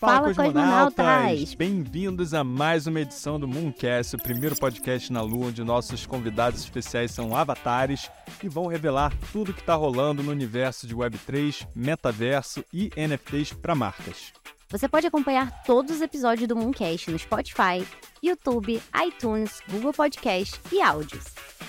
Fala, cosmonautas! Bem-vindos a mais uma edição do Mooncast, o primeiro podcast na Lua, onde nossos convidados especiais são avatares e vão revelar tudo que está rolando no universo de Web3, metaverso e NFTs para marcas. Você pode acompanhar todos os episódios do Mooncast no Spotify, YouTube, iTunes, Google Podcast e áudios.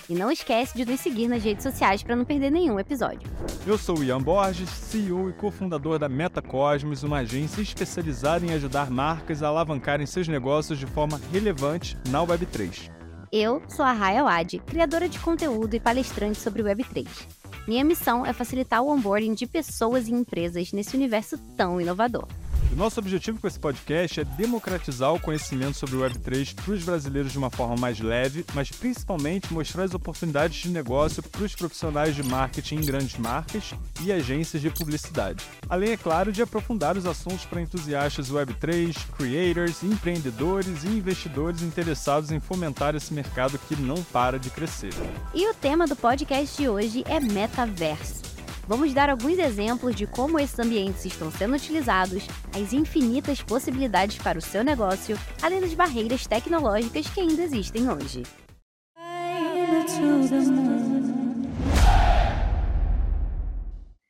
E não esquece de nos seguir nas redes sociais para não perder nenhum episódio. Eu sou o Ian Borges, CEO e cofundador da MetaCosmos, uma agência especializada em ajudar marcas a alavancarem seus negócios de forma relevante na Web3. Eu sou a Raya Wad, criadora de conteúdo e palestrante sobre Web3. Minha missão é facilitar o onboarding de pessoas e empresas nesse universo tão inovador. O nosso objetivo com esse podcast é democratizar o conhecimento sobre o Web3 para os brasileiros de uma forma mais leve, mas principalmente mostrar as oportunidades de negócio para os profissionais de marketing em grandes marcas e agências de publicidade. Além, é claro, de aprofundar os assuntos para entusiastas Web3, creators, empreendedores e investidores interessados em fomentar esse mercado que não para de crescer. E o tema do podcast de hoje é metaverso. Vamos dar alguns exemplos de como esses ambientes estão sendo utilizados, as infinitas possibilidades para o seu negócio, além das barreiras tecnológicas que ainda existem hoje.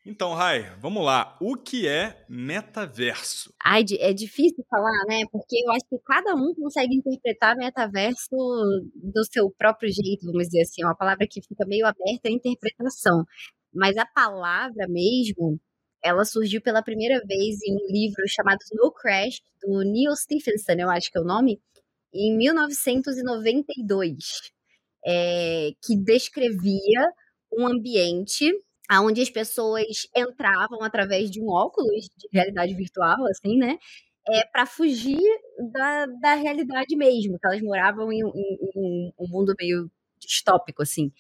Então, Rai, vamos lá. O que é metaverso? Ai, é difícil falar, né? Porque eu acho que cada um consegue interpretar metaverso do seu próprio jeito, vamos dizer assim. É uma palavra que fica meio aberta à interpretação. Mas a palavra mesmo, ela surgiu pela primeira vez em um livro chamado Snow Crash, do Neil Stephenson, eu acho que é o nome, em 1992, é, que descrevia um ambiente onde as pessoas entravam através de um óculos de realidade virtual, assim, né? É, para fugir da, da realidade mesmo, que elas moravam em, em, em um mundo meio distópico, assim.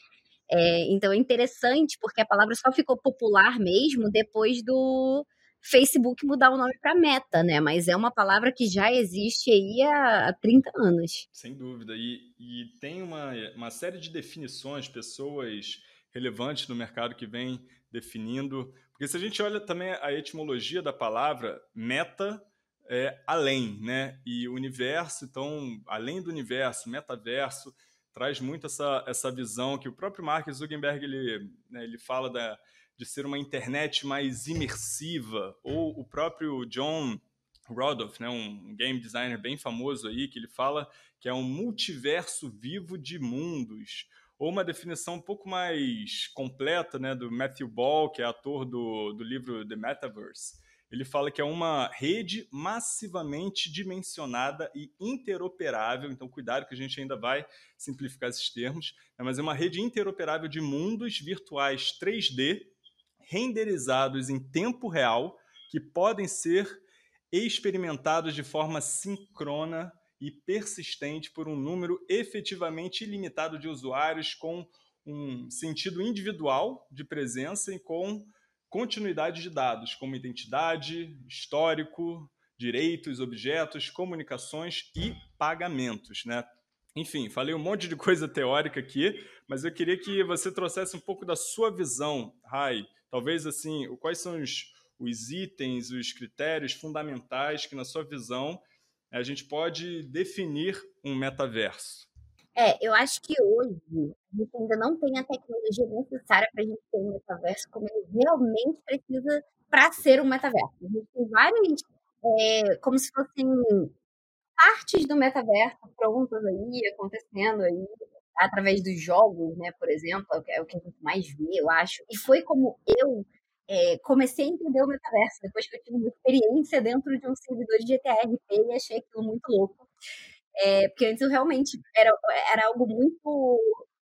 É, então é interessante porque a palavra só ficou popular mesmo depois do Facebook mudar o nome para Meta, né? Mas é uma palavra que já existe aí há, há 30 anos. Sem dúvida. E, e tem uma, uma série de definições, pessoas relevantes no mercado que vem definindo. Porque se a gente olha também a etimologia da palavra, meta é além, né? E universo, então, além do universo, metaverso traz muito essa, essa visão que o próprio Mark Zuckerberg ele, né, ele fala da, de ser uma internet mais imersiva, ou o próprio John Rodolph, né, um game designer bem famoso aí, que ele fala que é um multiverso vivo de mundos, ou uma definição um pouco mais completa né, do Matthew Ball, que é ator do, do livro The Metaverse, ele fala que é uma rede massivamente dimensionada e interoperável. Então, cuidado que a gente ainda vai simplificar esses termos, né? mas é uma rede interoperável de mundos virtuais 3D renderizados em tempo real que podem ser experimentados de forma sincrona e persistente por um número efetivamente ilimitado de usuários com um sentido individual de presença e com continuidade de dados, como identidade, histórico, direitos, objetos, comunicações e pagamentos, né? Enfim, falei um monte de coisa teórica aqui, mas eu queria que você trouxesse um pouco da sua visão, Rai. Talvez assim, quais são os, os itens, os critérios fundamentais que, na sua visão, a gente pode definir um metaverso? É, eu acho que hoje a gente ainda não tem a tecnologia necessária para a gente ter um metaverso como ele realmente precisa para ser um metaverso. A gente tem várias, é, como se fossem partes do metaverso prontas aí, acontecendo aí, através dos jogos, né, por exemplo, é o que a gente mais vê, eu acho. E foi como eu é, comecei a entender o metaverso, depois que eu tive uma experiência dentro de um servidor de GTRP e achei aquilo muito louco. É, porque antes eu realmente era, era algo muito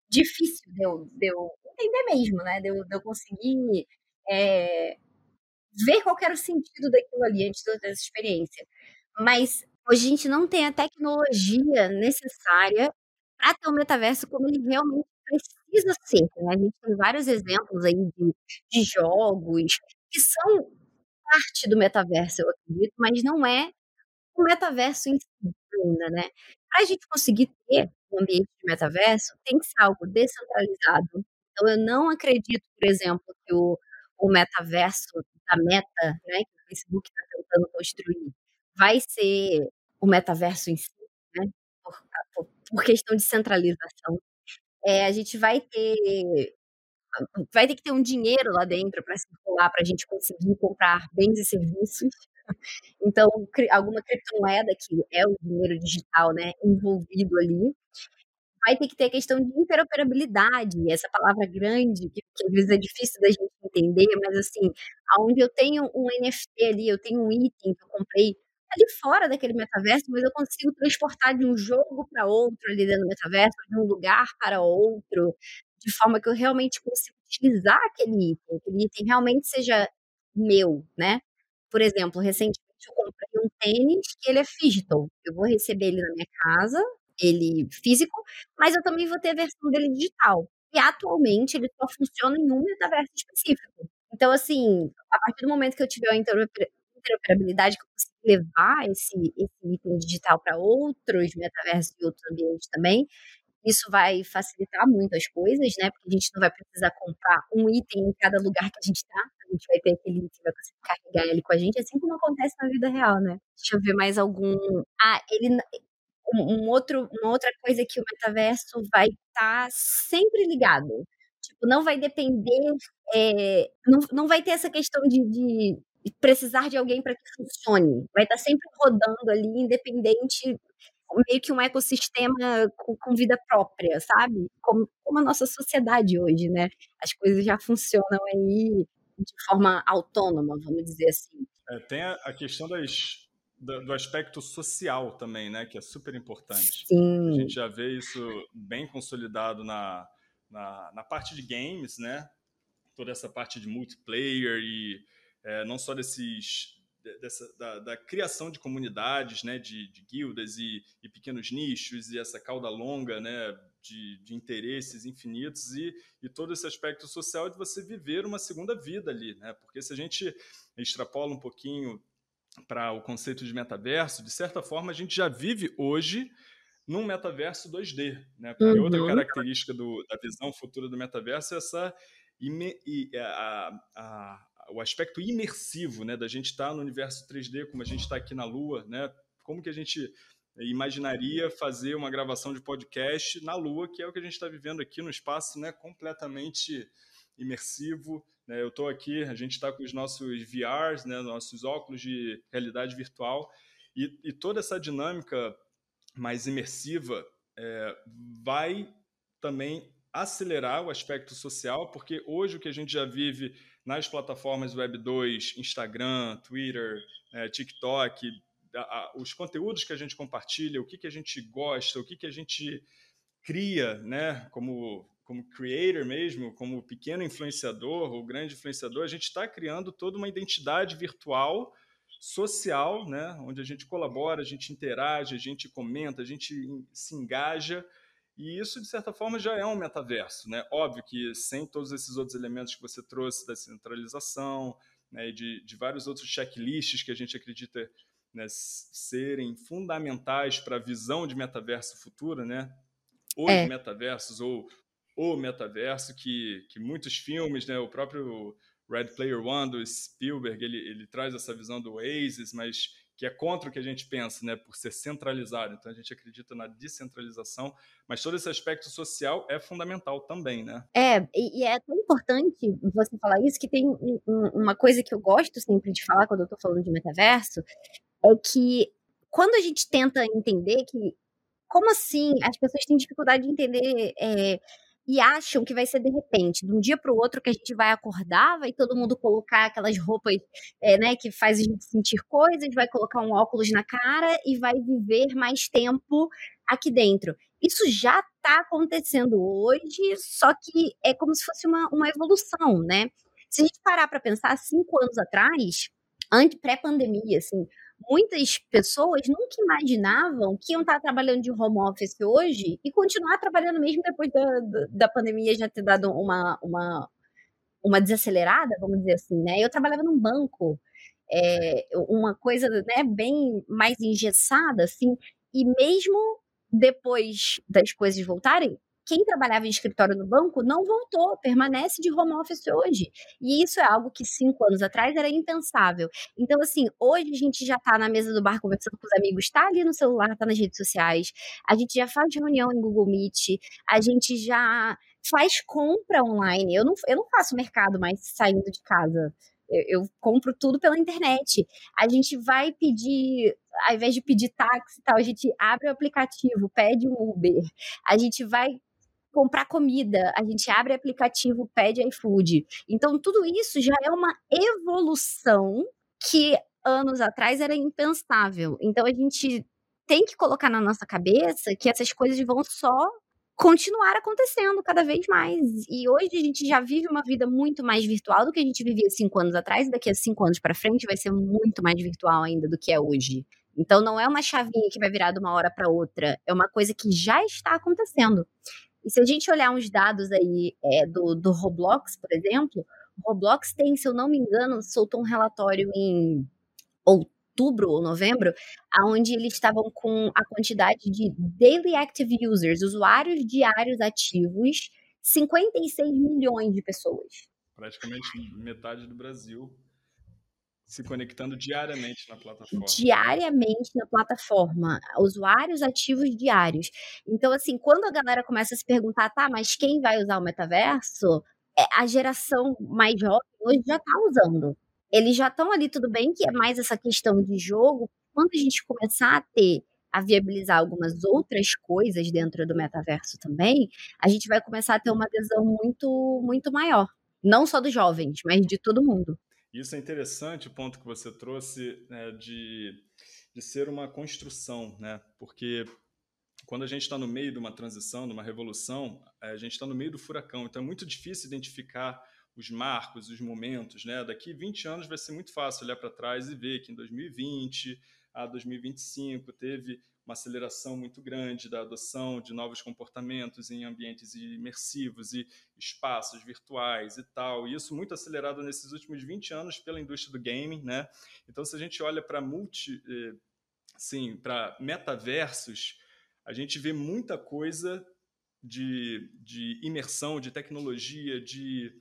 difícil de eu, de eu entender mesmo, né? De eu, de eu conseguir é, ver qual era o sentido daquilo ali antes dessa experiência. Mas hoje a gente não tem a tecnologia necessária para ter o metaverso como ele realmente precisa ser. Né? A gente tem vários exemplos aí de, de jogos que são parte do metaverso, eu acredito, mas não é o metaverso em si ainda, né? Para a gente conseguir ter um ambiente de metaverso, tem que ser algo descentralizado. Então, eu não acredito, por exemplo, que o, o metaverso da Meta, né, que o Facebook está tentando construir, vai ser o metaverso em si, né? Por, por, por questão de centralização. É, a gente vai ter vai ter que ter um dinheiro lá dentro para circular, para a gente conseguir comprar bens e serviços. Então, alguma criptomoeda que é o dinheiro digital, né, envolvido ali, vai ter que ter a questão de interoperabilidade, essa palavra grande, que, que às vezes é difícil da gente entender, mas assim, aonde eu tenho um NFT ali, eu tenho um item que eu comprei ali fora daquele metaverso, mas eu consigo transportar de um jogo para outro ali dentro do metaverso, de um lugar para outro, de forma que eu realmente consiga utilizar aquele item, aquele item realmente seja meu, né? Por exemplo, recentemente eu comprei um tênis que ele é digital. Eu vou receber ele na minha casa, ele físico, mas eu também vou ter a versão dele digital. E atualmente ele só funciona em um metaverso específico. Então, assim, a partir do momento que eu tiver a interoperabilidade, que eu consigo levar esse, esse item digital para outros metaversos e outros ambientes também, isso vai facilitar muito as coisas, né? Porque a gente não vai precisar comprar um item em cada lugar que a gente está. Gente vai ter aquele item, vai conseguir carregar ele com a gente, assim como acontece na vida real, né? Deixa eu ver mais algum. Ah, ele. Um outro, uma outra coisa que o metaverso vai estar tá sempre ligado. Tipo, não vai depender. É, não, não vai ter essa questão de, de precisar de alguém para que funcione. Vai estar tá sempre rodando ali, independente meio que um ecossistema com, com vida própria, sabe? Como, como, a nossa sociedade hoje, né? As coisas já funcionam aí de forma autônoma, vamos dizer assim. É, tem a, a questão das, do, do, aspecto social também, né? Que é super importante. Sim. A gente já vê isso bem consolidado na, na, na parte de games, né? Toda essa parte de multiplayer e é, não só desses dessa, da, da, criação de comunidades, né, de, de guildas e, e, pequenos nichos e essa cauda longa, né, de, de interesses infinitos e, e, todo esse aspecto social de você viver uma segunda vida ali, né, porque se a gente extrapola um pouquinho para o conceito de metaverso, de certa forma a gente já vive hoje num metaverso 2D, né? Porque uhum. outra característica do, da visão futura do metaverso é essa ime, a, a, o aspecto imersivo, né, da gente estar tá no universo 3D, como a gente está aqui na Lua, né? Como que a gente imaginaria fazer uma gravação de podcast na Lua, que é o que a gente está vivendo aqui no espaço, né, completamente imersivo. Né? Eu estou aqui, a gente está com os nossos VRs, né, nossos óculos de realidade virtual, e, e toda essa dinâmica mais imersiva é, vai também acelerar o aspecto social, porque hoje o que a gente já vive nas plataformas Web 2, Instagram, Twitter, é, TikTok, a, os conteúdos que a gente compartilha, o que, que a gente gosta, o que, que a gente cria, né, como, como creator mesmo, como pequeno influenciador ou grande influenciador, a gente está criando toda uma identidade virtual social, né, onde a gente colabora, a gente interage, a gente comenta, a gente se engaja e isso, de certa forma, já é um metaverso. Né? Óbvio que sem todos esses outros elementos que você trouxe da centralização né, e de, de vários outros checklists que a gente acredita né, serem fundamentais para a visão de metaverso futura, né? os é. metaversos ou o metaverso que, que muitos filmes, né, o próprio Red Player One do Spielberg, ele, ele traz essa visão do Oasis, mas que é contra o que a gente pensa, né, por ser centralizado. Então a gente acredita na descentralização, mas todo esse aspecto social é fundamental também, né? É, e é tão importante você falar isso que tem uma coisa que eu gosto sempre de falar quando eu estou falando de metaverso, é que quando a gente tenta entender que como assim as pessoas têm dificuldade de entender é, e acham que vai ser de repente, de um dia para o outro que a gente vai acordar, vai todo mundo colocar aquelas roupas é, né, que faz a gente sentir coisas, vai colocar um óculos na cara e vai viver mais tempo aqui dentro. Isso já está acontecendo hoje, só que é como se fosse uma, uma evolução, né? Se a gente parar para pensar, cinco anos atrás, pré-pandemia, assim, muitas pessoas nunca imaginavam que iam estar trabalhando de home office hoje e continuar trabalhando mesmo depois da, da pandemia já ter dado uma, uma, uma desacelerada, vamos dizer assim, né? Eu trabalhava num banco, é, uma coisa né, bem mais engessada, assim, e mesmo depois das coisas voltarem, quem trabalhava em escritório no banco não voltou, permanece de home office hoje. E isso é algo que cinco anos atrás era impensável. Então, assim, hoje a gente já está na mesa do bar conversando com os amigos, está ali no celular, está nas redes sociais, a gente já faz reunião em Google Meet, a gente já faz compra online. Eu não, eu não faço mercado mais saindo de casa. Eu, eu, compro tudo pela internet. A gente vai pedir, ao invés de pedir táxi e tal, a gente abre o aplicativo, pede um Uber. A gente vai comprar comida, a gente abre aplicativo, pede iFood. Então, tudo isso já é uma evolução que anos atrás era impensável. Então, a gente tem que colocar na nossa cabeça que essas coisas vão só continuar acontecendo cada vez mais. E hoje a gente já vive uma vida muito mais virtual do que a gente vivia cinco anos atrás, e daqui a cinco anos para frente vai ser muito mais virtual ainda do que é hoje. Então não é uma chavinha que vai virar de uma hora para outra, é uma coisa que já está acontecendo. E se a gente olhar uns dados aí é, do, do Roblox, por exemplo, o Roblox tem, se eu não me engano, soltou um relatório em outubro ou novembro, onde eles estavam com a quantidade de daily active users, usuários diários ativos, 56 milhões de pessoas. Praticamente metade do Brasil se conectando diariamente na plataforma. Diariamente na plataforma, usuários ativos diários. Então, assim, quando a galera começa a se perguntar, tá, mas quem vai usar o metaverso? É, a geração mais jovem hoje já está usando. Eles já estão ali, tudo bem que é mais essa questão de jogo. Quando a gente começar a ter a viabilizar algumas outras coisas dentro do metaverso também, a gente vai começar a ter uma adesão muito, muito maior. Não só dos jovens, mas de todo mundo. Isso é interessante, o ponto que você trouxe né, de, de ser uma construção, né? Porque quando a gente está no meio de uma transição, de uma revolução, a gente está no meio do furacão. Então é muito difícil identificar os marcos, os momentos, né? Daqui 20 anos vai ser muito fácil olhar para trás e ver que em 2020 a 2025 teve uma aceleração muito grande da adoção de novos comportamentos em ambientes imersivos e espaços virtuais e tal. E isso muito acelerado nesses últimos 20 anos pela indústria do gaming, né? Então, se a gente olha para multi, eh, sim, para metaversos, a gente vê muita coisa de, de imersão, de tecnologia, de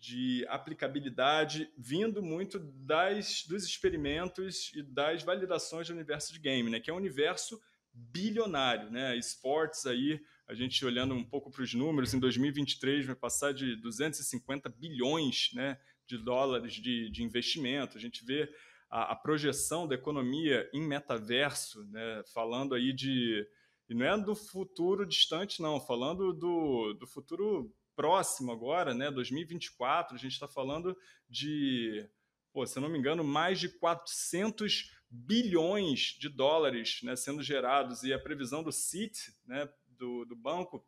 de aplicabilidade vindo muito das, dos experimentos e das validações do universo de game, né? que é um universo bilionário. Né? Esportes aí, a gente olhando um pouco para os números, em 2023 vai passar de 250 bilhões né, de dólares de, de investimento. A gente vê a, a projeção da economia em metaverso, né? falando aí de... E não é do futuro distante, não, falando do, do futuro próximo agora, né, 2024, a gente está falando de, pô, se eu não me engano, mais de 400 bilhões de dólares né, sendo gerados e a previsão do CIT, né, do, do Banco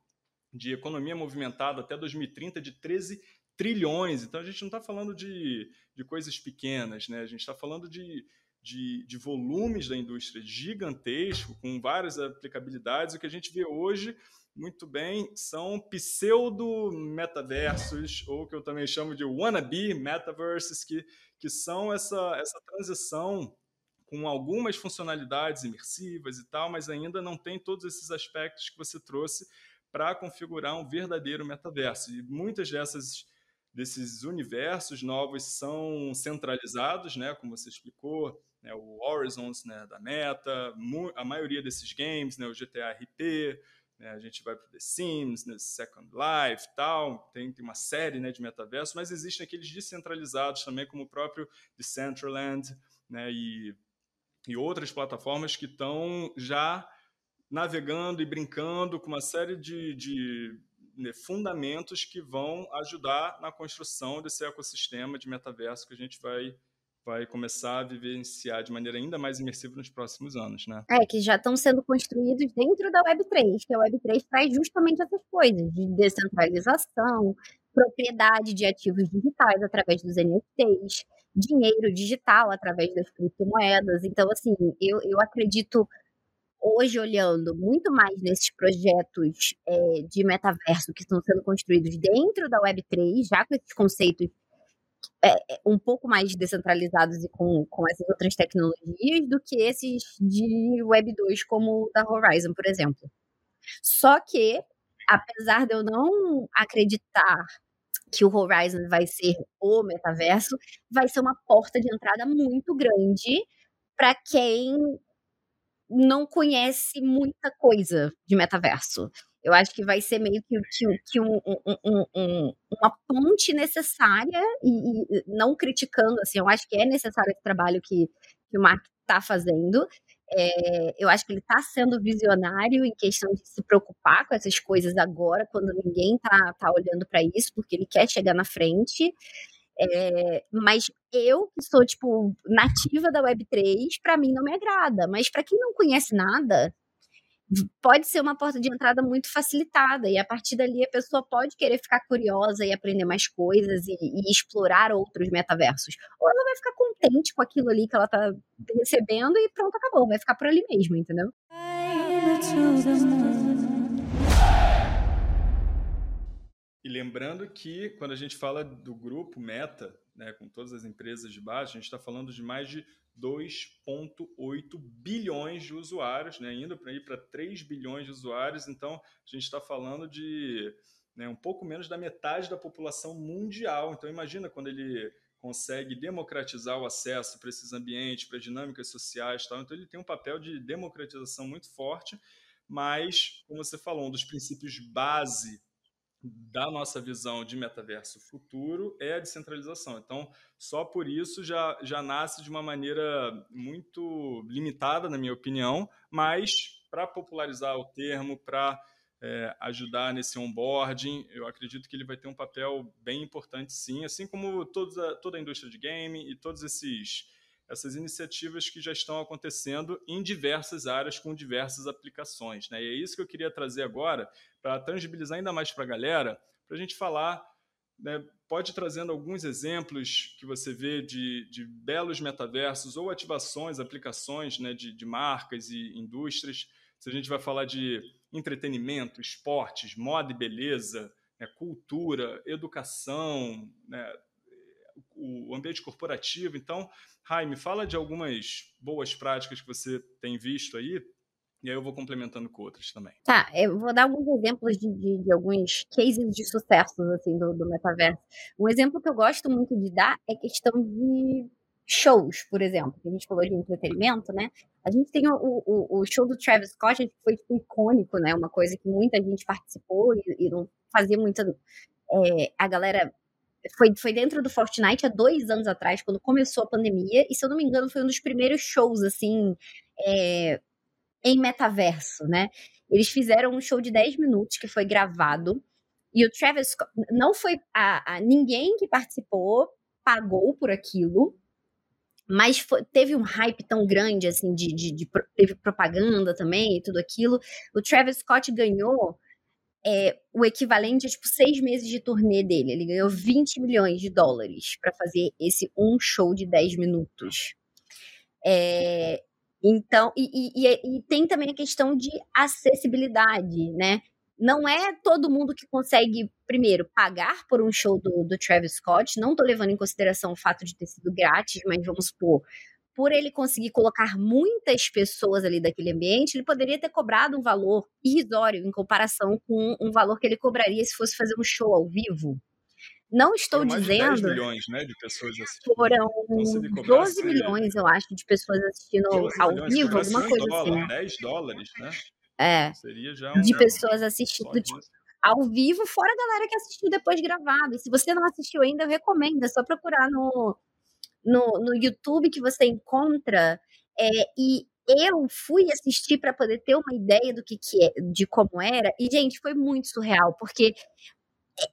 de Economia Movimentada até 2030 de 13 trilhões. Então a gente não está falando de, de coisas pequenas, né? a gente está falando de, de, de, volumes da indústria gigantesco, com várias aplicabilidades. O que a gente vê hoje muito bem, são pseudo-metaversos, ou que eu também chamo de wannabe metaverses, que, que são essa, essa transição com algumas funcionalidades imersivas e tal, mas ainda não tem todos esses aspectos que você trouxe para configurar um verdadeiro metaverso. E muitas dessas desses universos novos são centralizados, né, como você explicou, né, o Horizons né, da Meta, a maioria desses games, né, o GTA RP, né? A gente vai para The Sims, né? Second Life tal, tem, tem uma série né, de metaverso, mas existem aqueles descentralizados também, como o próprio Decentraland né, e, e outras plataformas que estão já navegando e brincando com uma série de, de né, fundamentos que vão ajudar na construção desse ecossistema de metaverso que a gente vai vai começar a vivenciar de maneira ainda mais imersiva nos próximos anos, né? É, que já estão sendo construídos dentro da Web3, que a Web3 traz justamente essas coisas de descentralização, propriedade de ativos digitais através dos NFTs, dinheiro digital através das criptomoedas. Então, assim, eu, eu acredito hoje olhando muito mais nesses projetos é, de metaverso que estão sendo construídos dentro da Web3, já com esses conceitos é, é, um pouco mais descentralizados e com, com essas outras tecnologias do que esses de Web 2, como o da Horizon, por exemplo. Só que apesar de eu não acreditar que o Horizon vai ser o metaverso, vai ser uma porta de entrada muito grande para quem não conhece muita coisa de metaverso. Eu acho que vai ser meio que, que, que um, um, um, uma ponte necessária, e, e, não criticando, assim, eu acho que é necessário esse trabalho que, que o Mark está fazendo. É, eu acho que ele está sendo visionário em questão de se preocupar com essas coisas agora, quando ninguém está tá olhando para isso, porque ele quer chegar na frente. É, mas eu, que sou, tipo, nativa da Web3, para mim não me agrada. Mas para quem não conhece nada, pode ser uma porta de entrada muito facilitada. E a partir dali a pessoa pode querer ficar curiosa e aprender mais coisas e, e explorar outros metaversos. Ou ela vai ficar contente com aquilo ali que ela tá recebendo e pronto, acabou. Vai ficar por ali mesmo, entendeu? E lembrando que quando a gente fala do grupo Meta, né, com todas as empresas de base, a gente está falando de mais de 2,8 bilhões de usuários, né, indo para ir para 3 bilhões de usuários. Então, a gente está falando de né, um pouco menos da metade da população mundial. Então, imagina quando ele consegue democratizar o acesso para esses ambientes, para dinâmicas sociais, tal. Então, ele tem um papel de democratização muito forte. Mas, como você falou, um dos princípios base da nossa visão de metaverso futuro é a descentralização. Então, só por isso já, já nasce de uma maneira muito limitada, na minha opinião, mas para popularizar o termo, para é, ajudar nesse onboarding, eu acredito que ele vai ter um papel bem importante, sim, assim como toda, toda a indústria de game e todos esses essas iniciativas que já estão acontecendo em diversas áreas com diversas aplicações. Né? E é isso que eu queria trazer agora para tangibilizar ainda mais para a galera, para a gente falar. Né, pode trazendo alguns exemplos que você vê de, de belos metaversos ou ativações, aplicações né, de, de marcas e indústrias. Se a gente vai falar de entretenimento, esportes, moda e beleza, né, cultura, educação, né, o ambiente corporativo. Então, Jaime, fala de algumas boas práticas que você tem visto aí, e aí eu vou complementando com outras também. Tá, eu vou dar alguns exemplos de, de, de alguns cases de sucessos assim, do, do metaverso. Um exemplo que eu gosto muito de dar é questão de shows, por exemplo, a gente falou de entretenimento, né? A gente tem o, o, o show do Travis Scott, que foi tipo, icônico, né? Uma coisa que muita gente participou e, e não fazia muita. É, a galera foi, foi dentro do Fortnite há dois anos atrás, quando começou a pandemia, e se eu não me engano, foi um dos primeiros shows, assim, é, em metaverso, né? Eles fizeram um show de 10 minutos que foi gravado, e o Travis Scott, não foi a, a ninguém que participou pagou por aquilo, mas foi, teve um hype tão grande, assim, de, de, de, teve propaganda também e tudo aquilo. O Travis Scott ganhou é, o equivalente a tipo seis meses de turnê dele. Ele ganhou 20 milhões de dólares para fazer esse um show de 10 minutos. É, então, e, e, e, tem também a questão de acessibilidade, né? Não é todo mundo que consegue, primeiro, pagar por um show do, do Travis Scott. Não estou levando em consideração o fato de ter sido grátis, mas vamos supor, por ele conseguir colocar muitas pessoas ali daquele ambiente, ele poderia ter cobrado um valor irrisório em comparação com um valor que ele cobraria se fosse fazer um show ao vivo. Não estou dizendo. De 10 milhões, né, de pessoas assistindo. Foram 12 milhões, eu acho, de pessoas assistindo ao vivo, alguma coisa dólar, assim. 10 dólares, né? É. Seria já um, de pessoas assistindo tipo, ao vivo, fora a galera que assistiu depois gravado. E se você não assistiu ainda, eu recomendo. É só procurar no, no, no YouTube que você encontra. É, e eu fui assistir para poder ter uma ideia do que, que é, de como era. E, gente, foi muito surreal, porque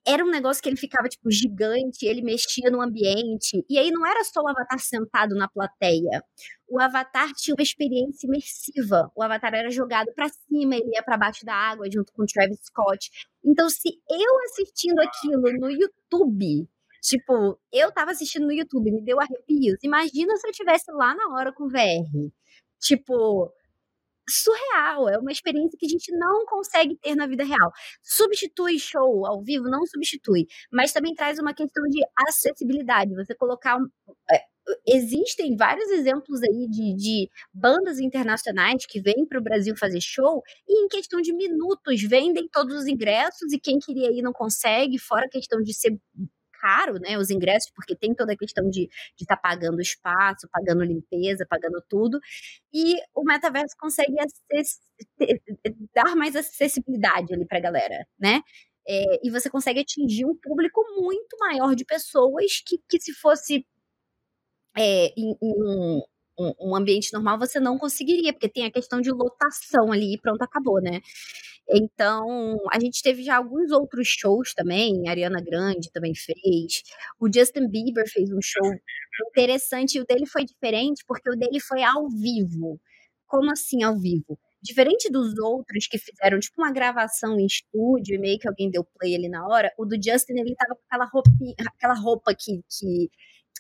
era um negócio que ele ficava, tipo, gigante, ele mexia no ambiente. E aí não era só o avatar sentado na plateia. O avatar tinha uma experiência imersiva. O avatar era jogado para cima, ele ia para baixo da água junto com Travis Scott. Então, se eu assistindo aquilo no YouTube Tipo, eu tava assistindo no YouTube, me deu arrepios. Imagina se eu tivesse lá na hora com VR. Tipo, surreal, é uma experiência que a gente não consegue ter na vida real. Substitui show ao vivo? Não substitui, mas também traz uma questão de acessibilidade. Você colocar um, é, existem vários exemplos aí de, de bandas internacionais que vêm para o Brasil fazer show e em questão de minutos vendem todos os ingressos e quem queria ir não consegue, fora a questão de ser caro, né, os ingressos, porque tem toda a questão de estar tá pagando espaço, pagando limpeza, pagando tudo, e o metaverso consegue dar mais acessibilidade ali para a galera, né? É, e você consegue atingir um público muito maior de pessoas que, que se fosse é, em, em um, um, ambiente normal você não conseguiria, porque tem a questão de lotação ali e pronto, acabou, né? Então, a gente teve já alguns outros shows também, a Ariana Grande também fez, o Justin Bieber fez um show interessante, e o dele foi diferente, porque o dele foi ao vivo. Como assim ao vivo? Diferente dos outros que fizeram, tipo, uma gravação em estúdio e meio que alguém deu play ali na hora, o do Justin, ele tava com aquela, roupinha, aquela roupa que, que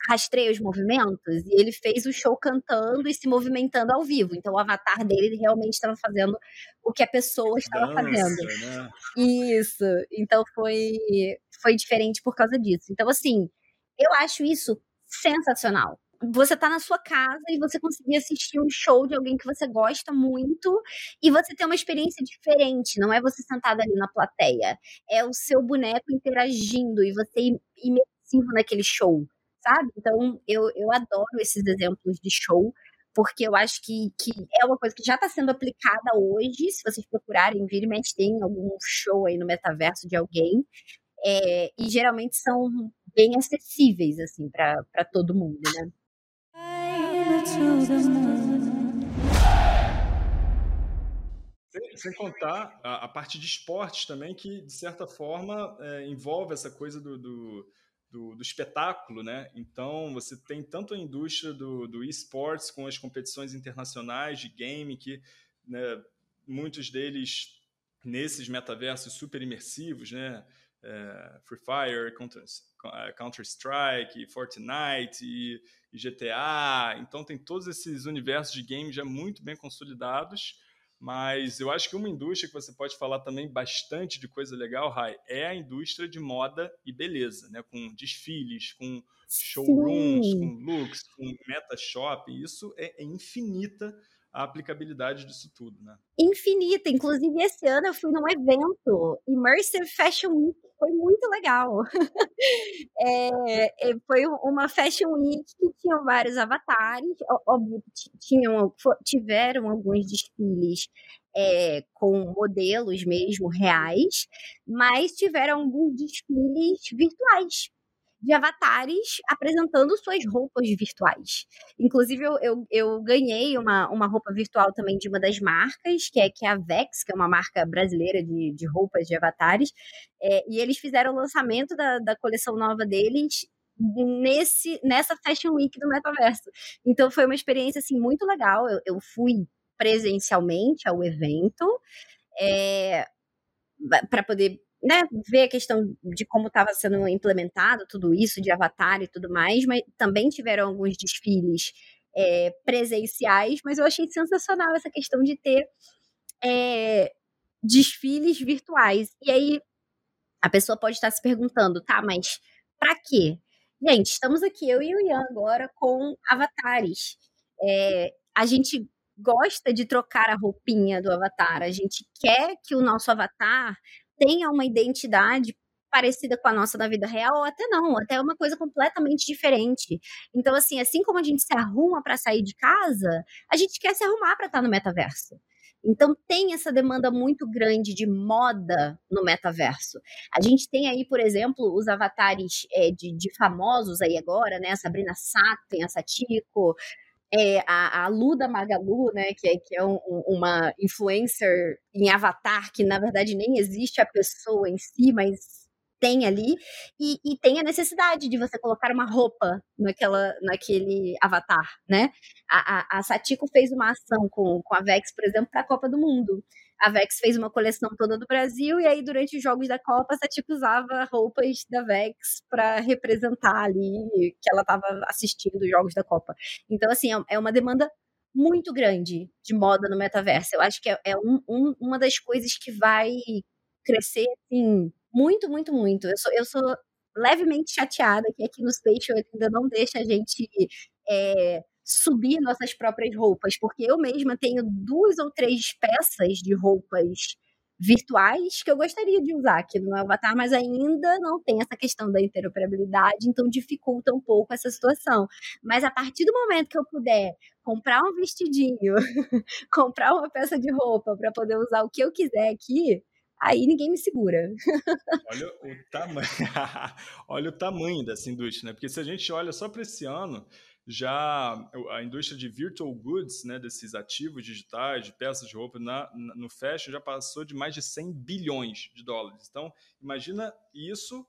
rastreia os movimentos e ele fez o show cantando e se movimentando ao vivo. Então o avatar dele realmente estava fazendo o que a pessoa estava fazendo. Né? Isso. Então foi foi diferente por causa disso. Então assim, eu acho isso sensacional. Você tá na sua casa e você conseguir assistir um show de alguém que você gosta muito e você ter uma experiência diferente, não é você sentado ali na plateia, é o seu boneco interagindo e você imersivo naquele show sabe? Então, eu, eu adoro esses exemplos de show, porque eu acho que, que é uma coisa que já está sendo aplicada hoje. Se vocês procurarem, vira e mexe, tem algum show aí no metaverso de alguém. É, e geralmente são bem acessíveis, assim, para todo mundo, né? Sem, sem contar a, a, parte de esportes também, que de certa forma é, envolve essa coisa do, do do, do, espetáculo, né? Então você tem tanto a indústria do, do esports com as competições internacionais de game que né, muitos deles nesses metaversos super imersivos, né? É, Free Fire, Counter, Counter Strike, Fortnite e, e GTA. Então tem todos esses universos de games já muito bem consolidados mas eu acho que uma indústria que você pode falar também bastante de coisa legal, Rai, é a indústria de moda e beleza, né? Com desfiles, com showrooms, Sim. com looks, com meta shopping. Isso é, é infinita a aplicabilidade disso tudo, né? Infinita. Inclusive, esse ano eu fui num evento, Immersive Fashion Week, foi muito legal. é, foi uma Fashion Week que tinham vários avatares, óbvio tinham, tiveram alguns desfiles é, com modelos mesmo reais, mas tiveram alguns desfiles virtuais de avatares apresentando suas roupas virtuais. Inclusive, eu, eu, eu, ganhei uma, uma roupa virtual também de uma das marcas, que é, que é a Vex, que é uma marca brasileira de, de roupas de avatares. É, e eles fizeram o lançamento da, da coleção nova deles nesse nessa Fashion Week do Metaverso. Então foi uma experiência assim muito legal. Eu, eu fui presencialmente ao evento é, para poder né, ver a questão de como estava sendo implementado tudo isso, de avatar e tudo mais, mas também tiveram alguns desfiles é, presenciais, mas eu achei sensacional essa questão de ter é, desfiles virtuais. E aí a pessoa pode estar se perguntando, tá, mas para quê? Gente, estamos aqui, eu e o Ian agora, com avatares. É, a gente gosta de trocar a roupinha do avatar, a gente quer que o nosso avatar tenha uma identidade parecida com a nossa na vida real, ou até não, até uma coisa completamente diferente. Então, assim, assim como a gente se arruma para sair de casa, a gente quer se arrumar para estar no metaverso. Então, tem essa demanda muito grande de moda no metaverso. A gente tem aí, por exemplo, os avatares é, de, de, famosos aí agora, né? A Sabrina Sato, tem a Satiko, é, a, a Luda Magalu, né, que é, que é um, uma influencer em avatar, que na verdade nem existe a pessoa em si, mas tem ali, e, e, tem a necessidade de você colocar uma roupa naquela, naquele avatar, né? A, a, a Satiko fez uma ação com, com a Vex, por exemplo, para a Copa do Mundo a Vex fez uma coleção toda do Brasil e aí durante os jogos da Copa a Satiko usava roupas da Vex para representar ali que ela estava assistindo os jogos da Copa. Então assim, é, é uma demanda muito grande de moda no metaverso. Eu acho que é, é um, um, uma das coisas que vai crescer assim muito, muito, muito. Eu sou, eu sou levemente chateada que aqui no Spatial ainda não deixa a gente é, subir nossas próprias roupas, porque eu mesma tenho duas ou três peças de roupas virtuais que eu gostaria de usar aqui no avatar, mas ainda não tem essa questão da interoperabilidade, então dificulta um pouco essa situação. Mas a partir do momento que eu puder comprar um vestidinho, comprar uma peça de roupa para poder usar o que eu quiser aqui, aí ninguém me segura. Olha o tamanho, olha o tamanho dessa indústria, né? Porque se a gente olha só para esse ano, já a indústria de virtual goods, né, desses ativos digitais, de peças de roupa na, no fashion já passou de mais de 100 bilhões de dólares. Então, imagina isso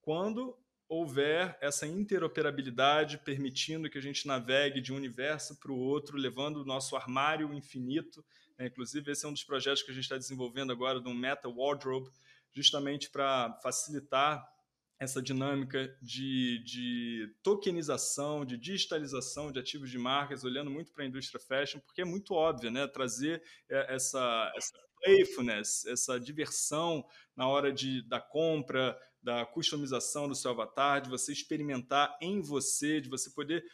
quando houver essa interoperabilidade permitindo que a gente navegue de um universo para o outro, levando o nosso armário infinito. Né? Inclusive, esse é um dos projetos que a gente está desenvolvendo agora do Meta Wardrobe, justamente para facilitar essa dinâmica de, de, tokenização, de digitalização de ativos de marcas, olhando muito para a indústria fashion, porque é muito óbvio, né? Trazer é, essa, essa playfulness, essa diversão na hora de, da compra, da customização do seu avatar, de você experimentar em você, de você poder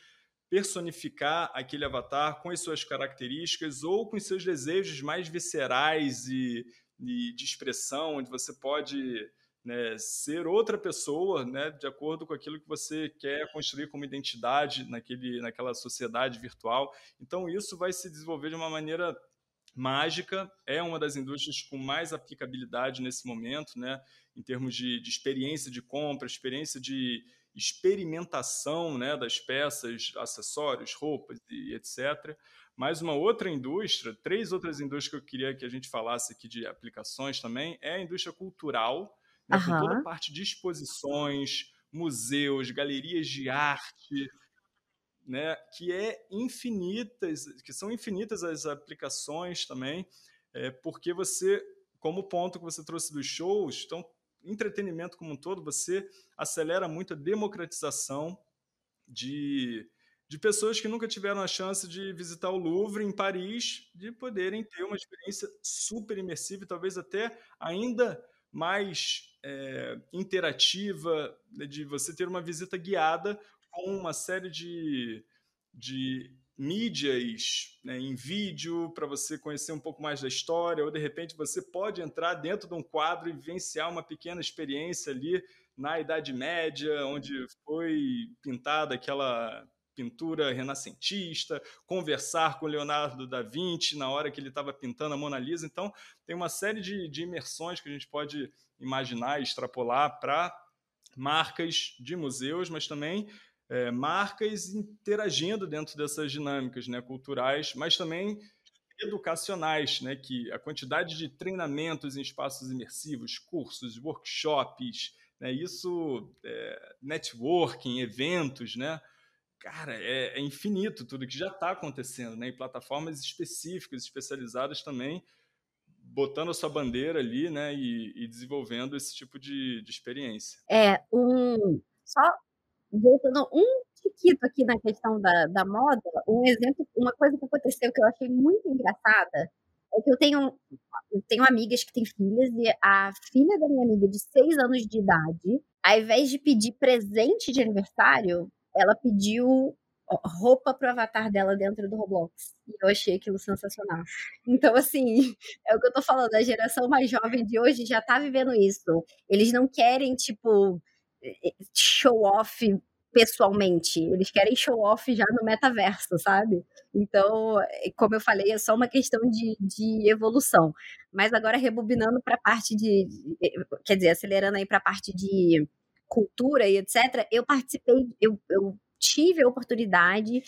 personificar aquele avatar com as suas características ou com os seus desejos mais viscerais e, e de expressão, onde você pode né, ser outra pessoa, né, de acordo com aquilo que você quer construir como identidade naquele, naquela sociedade virtual. Então, isso vai se desenvolver de uma maneira mágica, é uma das indústrias com mais aplicabilidade nesse momento, né, em termos de, de experiência de compra, experiência de experimentação né, das peças, acessórios, roupas e etc. Mas uma outra indústria, três outras indústrias que eu queria que a gente falasse aqui de aplicações também, é a indústria cultural, né, uhum. com toda a parte de exposições, museus, galerias de arte, né, que é infinitas, que são infinitas as aplicações também, é, porque você, como ponto que você trouxe dos shows, então entretenimento como um todo, você acelera muito a democratização de, de pessoas que nunca tiveram a chance de visitar o Louvre em Paris, de poderem ter uma experiência super imersiva e talvez até ainda mais é, interativa, né, de você ter uma visita guiada com uma série de, de mídias né, em vídeo para você conhecer um pouco mais da história, ou de repente você pode entrar dentro de um quadro e vivenciar uma pequena experiência ali na Idade Média, onde foi pintada aquela pintura renascentista, conversar com Leonardo da Vinci na hora que ele estava pintando a Mona Lisa. Então, tem uma série de, de imersões que a gente pode imaginar extrapolar para marcas de museus, mas também é, marcas interagindo dentro dessas dinâmicas né, culturais, mas também educacionais, né, que a quantidade de treinamentos em espaços imersivos, cursos, workshops, né, isso, é, networking, eventos, né, cara, é, é, infinito tudo que já está acontecendo, né, em plataformas específicas, especializadas também, botando a sua bandeira ali, né, e, e desenvolvendo esse tipo de, de, experiência. É, um, só voltando um tiquito aqui na questão da, da moda, um exemplo, uma coisa que aconteceu que eu achei muito engraçada, é que eu tenho, eu tenho amigas que têm filhas, e a filha da minha amiga de seis anos de idade, ao invés de pedir presente de aniversário, ela pediu roupa pro avatar dela dentro do Roblox. E eu achei aquilo sensacional. Então, assim, é o que eu tô falando, a geração mais jovem de hoje já tá vivendo isso. Eles não querem, tipo, show off pessoalmente, eles querem show off já no metaverso, sabe? Então, como eu falei, é só uma questão de, de evolução. Mas agora, rebobinando para a parte de. Quer dizer, acelerando aí para a parte de cultura e etc., eu participei, eu, eu tive a oportunidade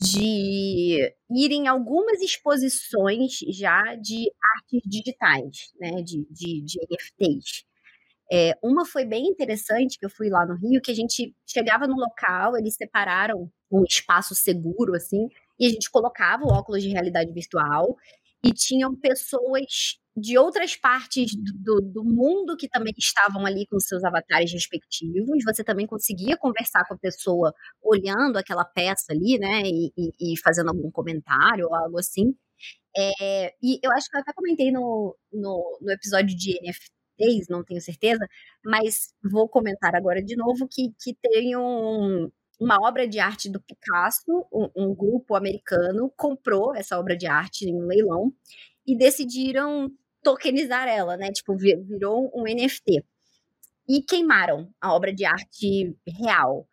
de ir em algumas exposições já de artes digitais, né, de, de, de NFTs. É, uma foi bem interessante, que eu fui lá no Rio, que a gente chegava no local, eles separaram um espaço seguro, assim, e a gente colocava o óculos de realidade virtual, e tinham pessoas de outras partes do, do, mundo que também estavam ali com seus avatares respectivos. Você também conseguia conversar com a pessoa olhando aquela peça ali, né? E, e, e fazendo algum comentário ou algo assim. É, e eu acho que eu até comentei no, no, no episódio de NFT NFTs, não tenho certeza, mas vou comentar agora de novo que, que tem um, uma obra de arte do Picasso, um, um, grupo americano comprou essa obra de arte em um leilão e decidiram tokenizar ela, né? Tipo, virou um NFT. E queimaram a obra de arte real.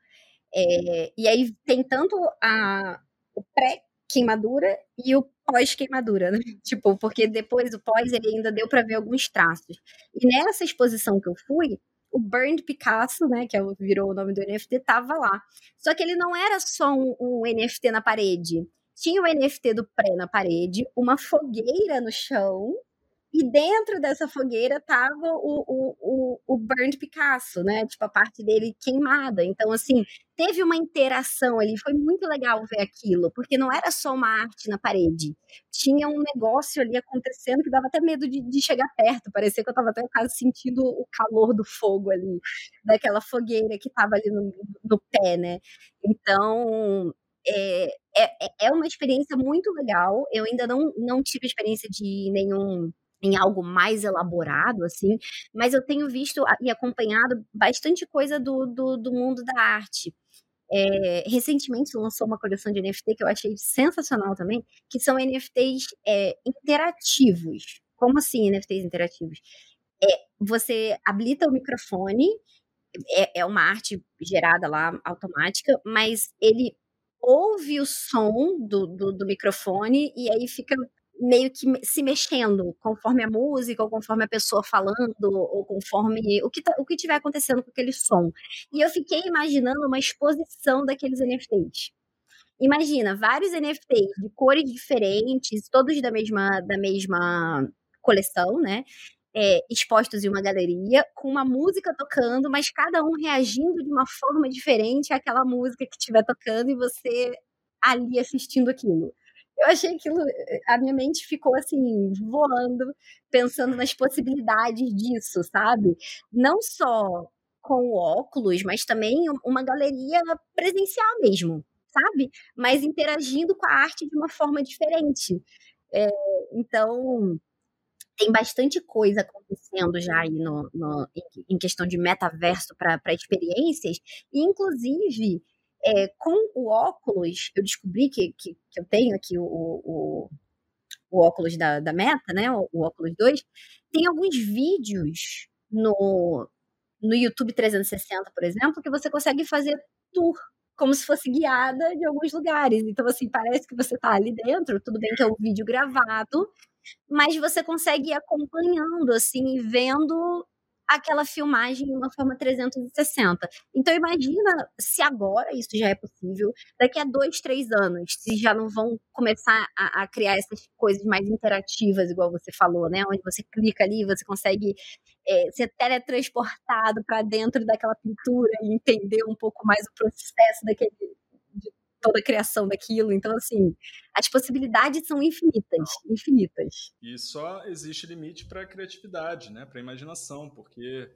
É, e aí tem tanto a, o pré-queimadura e o pós-queimadura, né? Tipo, porque depois o pós ele ainda deu para ver alguns traços. E nessa exposição que eu fui, o Burned Picasso, né, que é virou o nome do NFT, tava lá. Só que ele não era só um, um NFT na parede. Tinha o NFT do pré na parede, uma fogueira no chão e dentro dessa fogueira tava o, o, o, o Picasso, né? Tipo, a parte dele queimada. Então, assim, teve uma interação ali. Foi muito legal ver aquilo, porque não era só uma arte na parede. Tinha um negócio ali acontecendo que dava até medo de, de chegar perto. Parecia que eu tava até quase sentindo o calor do fogo ali, daquela fogueira que tava ali no, no pé, né? Então, é, é, é uma experiência muito legal. Eu ainda não, não tive experiência de nenhum em algo mais elaborado, assim, mas eu tenho visto e acompanhado bastante coisa do, do, do mundo da arte. É, recentemente lançou uma coleção de NFT que eu achei sensacional também, que são NFTs é, interativos. Como assim NFTs interativos? É, você habilita o microfone, é, é uma arte gerada lá automática, mas ele ouve o som do, do, do, microfone e aí fica meio que se mexendo conforme a música, ou conforme a pessoa falando, ou conforme o que, tá, o que tiver acontecendo com aquele som. E eu fiquei imaginando uma exposição daqueles NFTs. Imagina, vários NFTs de cores diferentes, todos da mesma, da mesma coleção, né? É, expostos em uma galeria, com uma música tocando, mas cada um reagindo de uma forma diferente àquela música que estiver tocando e você ali assistindo aquilo eu achei aquilo, a minha mente ficou assim, voando, pensando nas possibilidades disso, sabe? Não só com óculos, mas também uma galeria presencial mesmo, sabe? Mas interagindo com a arte de uma forma diferente. É, então, tem bastante coisa acontecendo já aí no, no em questão de metaverso para experiências, e inclusive é, com o óculos, eu descobri que, que, que eu tenho aqui o, o, o, óculos da, da Meta, né? O, o óculos 2, tem alguns vídeos no, no YouTube 360, por exemplo, que você consegue fazer tour como se fosse guiada de alguns lugares. Então, assim, parece que você está ali dentro, tudo bem que é um vídeo gravado, mas você consegue ir acompanhando, assim, vendo aquela filmagem de uma forma 360. Então imagina se agora isso já é possível, daqui a dois, três anos, se já não vão começar a, a criar essas coisas mais interativas, igual você falou, né? Onde você clica ali, você consegue é, ser teletransportado para dentro daquela pintura e entender um pouco mais o processo daquele toda a criação daquilo. Então, assim, as possibilidades são infinitas, infinitas. E só existe limite para a criatividade, né? Para a imaginação, porque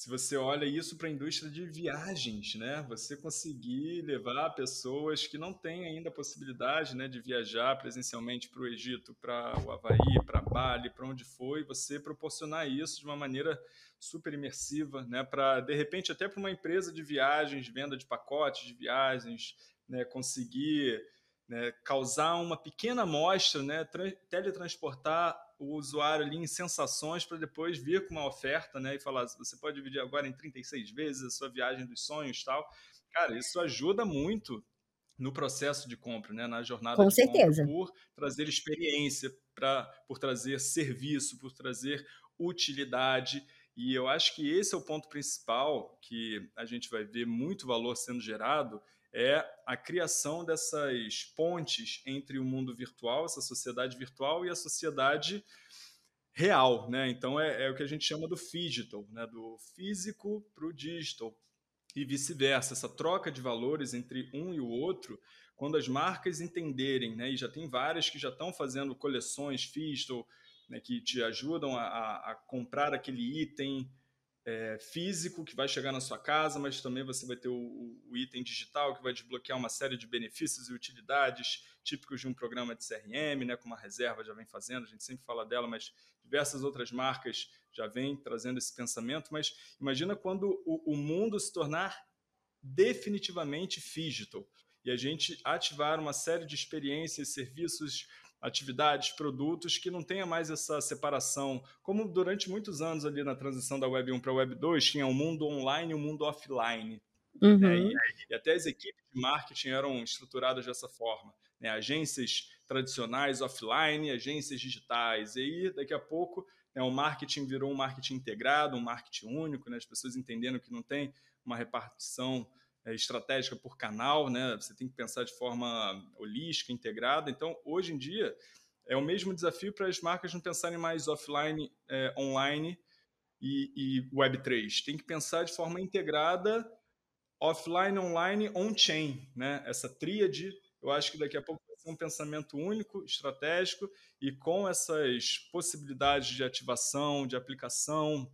se você olha isso para a indústria de viagens, né? Você conseguir levar pessoas que não têm ainda a possibilidade, né, de viajar presencialmente para o Egito, para o Havaí, para Bali, para onde for, e você proporcionar isso de uma maneira super imersiva, né? Para de repente até para uma empresa de viagens, venda de pacotes de viagens, né, conseguir né, causar uma pequena amostra, né, teletransportar o usuário ali em sensações para depois vir com uma oferta né, e falar, você pode dividir agora em 36 vezes a sua viagem dos sonhos tal. Cara, isso ajuda muito no processo de compra, né, na jornada com de certeza. compra, por trazer experiência, pra, por trazer serviço, por trazer utilidade. E eu acho que esse é o ponto principal que a gente vai ver muito valor sendo gerado é a criação dessas pontes entre o mundo virtual, essa sociedade virtual e a sociedade real, né? Então é, é o que a gente chama do digital, né? Do físico para o digital e vice-versa. Essa troca de valores entre um e o outro, quando as marcas entenderem, né? E já tem várias que já estão fazendo coleções digital, né? Que te ajudam a, a comprar aquele item é, físico que vai chegar na sua casa, mas também você vai ter o, o, item digital que vai desbloquear uma série de benefícios e utilidades típicos de um programa de CRM, né, como a reserva já vem fazendo, a gente sempre fala dela, mas diversas outras marcas já vêm trazendo esse pensamento. Mas imagina quando o, o mundo se tornar definitivamente digital e a gente ativar uma série de experiências, serviços atividades, produtos que não tenha mais essa separação, como durante muitos anos ali na transição da Web 1 para a Web 2, tinha o um mundo online e o um mundo offline. Uhum. Né? E, e, até as equipes de marketing eram estruturadas dessa forma. Né? Agências tradicionais offline, agências digitais. E aí, daqui a pouco, né, o marketing virou um marketing integrado, um marketing único, né? as pessoas entendendo que não tem uma repartição estratégica por canal, né? Você tem que pensar de forma holística, integrada. Então, hoje em dia, é o mesmo desafio para as marcas não pensarem mais offline, é, online e, e Web3. Tem que pensar de forma integrada, offline, online, on-chain, né? Essa tríade, eu acho que daqui a pouco vai ser um pensamento único, estratégico e com essas possibilidades de ativação, de aplicação,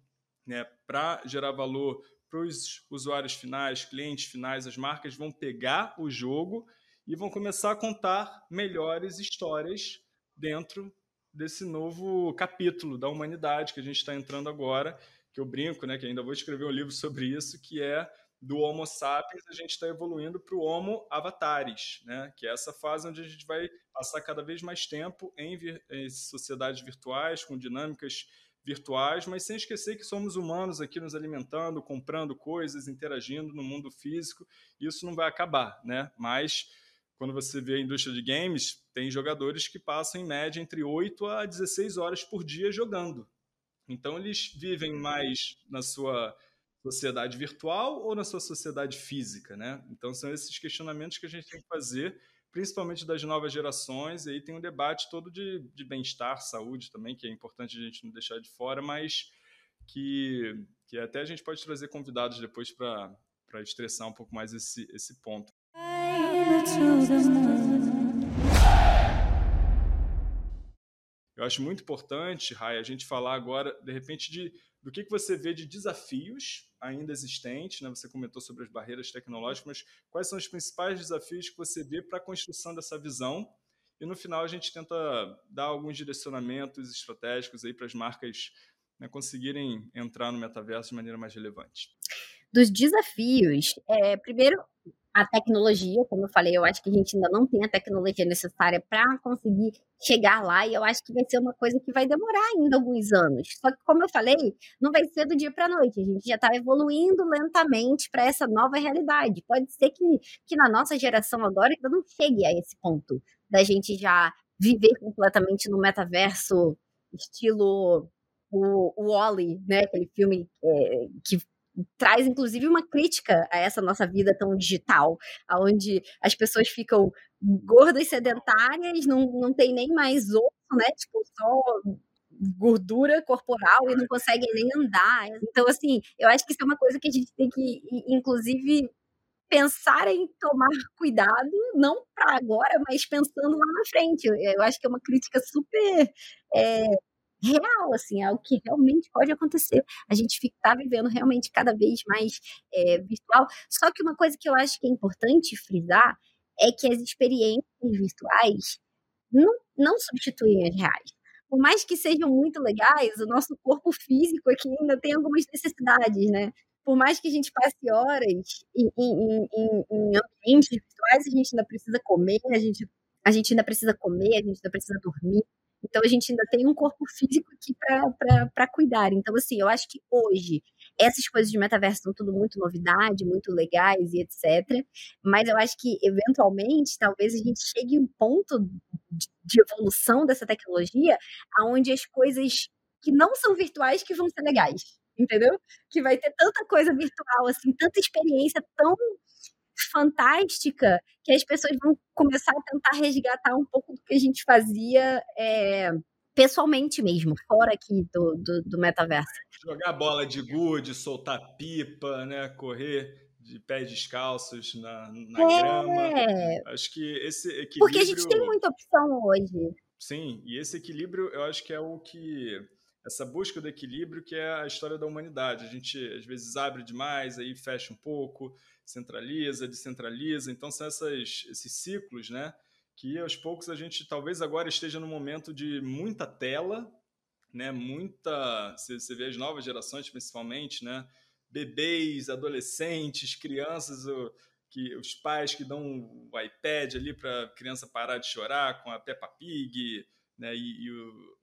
né, para gerar valor para os usuários finais, clientes finais, as marcas vão pegar o jogo e vão começar a contar melhores histórias dentro desse novo capítulo da humanidade que a gente está entrando agora, que eu brinco, né, que ainda vou escrever um livro sobre isso, que é do Homo sapiens, a gente está evoluindo para o Homo avatares, né, que é essa fase onde a gente vai passar cada vez mais tempo em, em sociedades virtuais, com dinâmicas virtuais, mas sem esquecer que somos humanos aqui nos alimentando, comprando coisas, interagindo no mundo físico. Isso não vai acabar, né? Mas quando você vê a indústria de games, tem jogadores que passam em média entre 8 a 16 horas por dia jogando. Então eles vivem mais na sua sociedade virtual ou na sua sociedade física, né? Então são esses questionamentos que a gente tem que fazer principalmente das novas gerações, e aí tem um debate todo de, de bem-estar, saúde também, que é importante a gente não deixar de fora, mas que, que até a gente pode trazer convidados depois para estressar um pouco mais esse, esse ponto. Eu acho muito importante, Rai, a gente falar agora, de repente, de do que, que você vê de desafios ainda existentes, né? Você comentou sobre as barreiras tecnológicas, mas quais são os principais desafios que você vê para a construção dessa visão? E no final a gente tenta dar alguns direcionamentos estratégicos aí para as marcas né, conseguirem entrar no metaverso de maneira mais relevante. Dos desafios, é, primeiro a tecnologia, como eu falei, eu acho que a gente ainda não tem a tecnologia necessária para conseguir chegar lá e eu acho que vai ser uma coisa que vai demorar ainda alguns anos. Só que, como eu falei, não vai ser do dia para a noite. A gente já está evoluindo lentamente para essa nova realidade. Pode ser que, que na nossa geração agora ainda não chegue a esse ponto da gente já viver completamente no metaverso estilo o, o Wally, né? Aquele filme é, que traz inclusive uma crítica a essa nossa vida tão digital, onde as pessoas ficam gordas, sedentárias, não, não tem nem mais osso, né? Tipo, só gordura corporal e não conseguem nem andar. Então, assim, eu acho que isso é uma coisa que a gente tem que, inclusive, pensar em tomar cuidado, não para agora, mas pensando lá na frente. Eu acho que é uma crítica super é, real, assim, é o que realmente pode acontecer. A gente está vivendo realmente cada vez mais é, virtual. Só que uma coisa que eu acho que é importante frisar é que as experiências virtuais não, não substituem as reais. Por mais que sejam muito legais, o nosso corpo físico aqui ainda tem algumas necessidades, né? Por mais que a gente passe horas em, em, em, em ambientes virtuais, a gente ainda precisa comer, a gente, a gente ainda precisa comer, a gente ainda precisa dormir, então a gente ainda tem um corpo físico aqui para cuidar. Então, assim, eu acho que hoje essas coisas de metaverso são tudo muito novidade, muito legais e etc. Mas eu acho que, eventualmente, talvez a gente chegue a um ponto de evolução dessa tecnologia onde as coisas que não são virtuais que vão ser legais. Entendeu? Que vai ter tanta coisa virtual, assim, tanta experiência tão fantástica que as pessoas vão começar a tentar resgatar um pouco do que a gente fazia é, pessoalmente mesmo, fora aqui do, do, do metaverso. Jogar bola de gude, soltar pipa, né? Correr de pés descalços na, na é... grama. Acho que esse equilíbrio... Porque a gente tem muita opção hoje. Sim, e esse equilíbrio eu acho que é o que essa busca do equilíbrio que é a história da humanidade. A gente às vezes abre demais, aí fecha um pouco, centraliza, descentraliza. Então são essas, esses ciclos, né? Que aos poucos a gente talvez agora esteja no momento de muita tela, né? Muita, você vê as novas gerações principalmente, né? Bebês, adolescentes, crianças, que os pais que dão o iPad ali para a criança parar de chorar com a Peppa Pig, né? E, e o,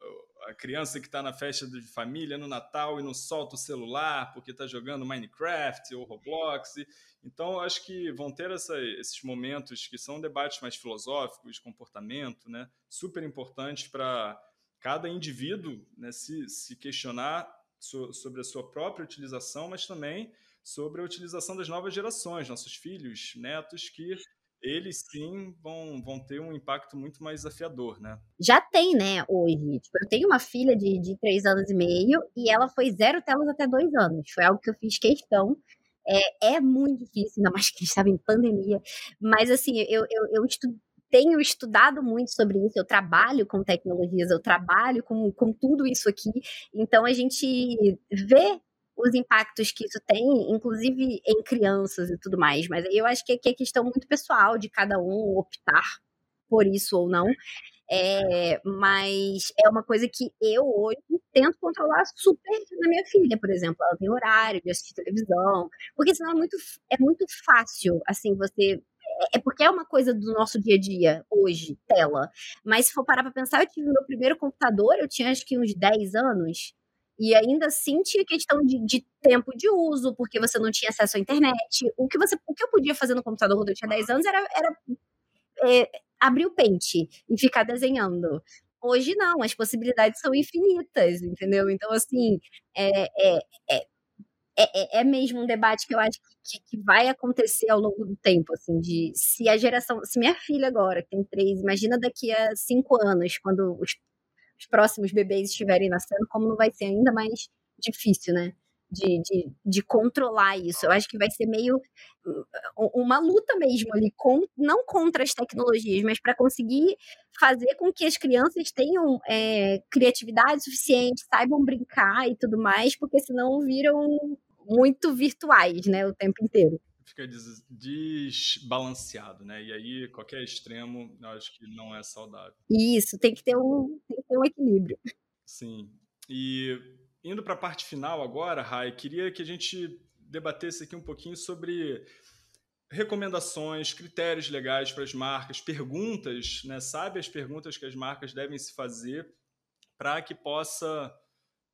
a criança que está na festa de família no Natal e não solta o celular porque está jogando Minecraft ou Roblox. Então, acho que vão ter essa, esses momentos que são debates mais filosóficos, comportamento, né? super importantes para cada indivíduo né? se, se questionar so, sobre a sua própria utilização, mas também sobre a utilização das novas gerações, nossos filhos, netos, que eles sim vão, vão ter um impacto muito mais desafiador, né? Já tem, né, hoje. Tipo, eu tenho uma filha de, de três anos e meio e ela foi zero telas até dois anos. Foi algo que eu fiz questão. É, é muito difícil, ainda mais que a gente estava em pandemia. Mas, assim, eu, eu, eu estudo, tenho estudado muito sobre isso, eu trabalho com tecnologias, eu trabalho com, com tudo isso aqui. Então, a gente vê os impactos que isso tem, inclusive em crianças e tudo mais. Mas eu acho que, é questão muito pessoal de cada um optar por isso ou não. É, mas é uma coisa que eu hoje tento controlar super na minha filha, por exemplo. Ela tem horário de assistir televisão, porque senão é muito, é muito fácil, assim, você é, é porque é uma coisa do nosso dia a dia hoje, tela. Mas se for parar para pensar, eu tive meu primeiro computador, eu tinha acho que uns 10 anos. E ainda assim tinha questão de, de, tempo de uso, porque você não tinha acesso à internet. O que, você, o que eu podia fazer no computador quando eu tinha 10 anos era, era é, abrir o pente e ficar desenhando. Hoje não, as possibilidades são infinitas, entendeu? Então, assim, é, é, é, é, é mesmo um debate que eu acho que, que, vai acontecer ao longo do tempo, assim, de se a geração, se minha filha agora, que tem três, imagina daqui a cinco anos, quando os os próximos bebês estiverem nascendo, como não vai ser ainda mais difícil, né? De, de, de controlar isso. Eu acho que vai ser meio uma luta mesmo ali, com, não contra as tecnologias, mas para conseguir fazer com que as crianças tenham é, criatividade suficiente, saibam brincar e tudo mais, porque senão viram muito virtuais, né, o tempo inteiro fica desbalanceado, né? E aí qualquer extremo, eu acho que não é saudável. Isso, tem que ter um, tem que ter um equilíbrio. Sim. E indo para a parte final agora, Rai, queria que a gente debatesse aqui um pouquinho sobre recomendações, critérios legais para as marcas, perguntas, né? Sabe as perguntas que as marcas devem se fazer para que possa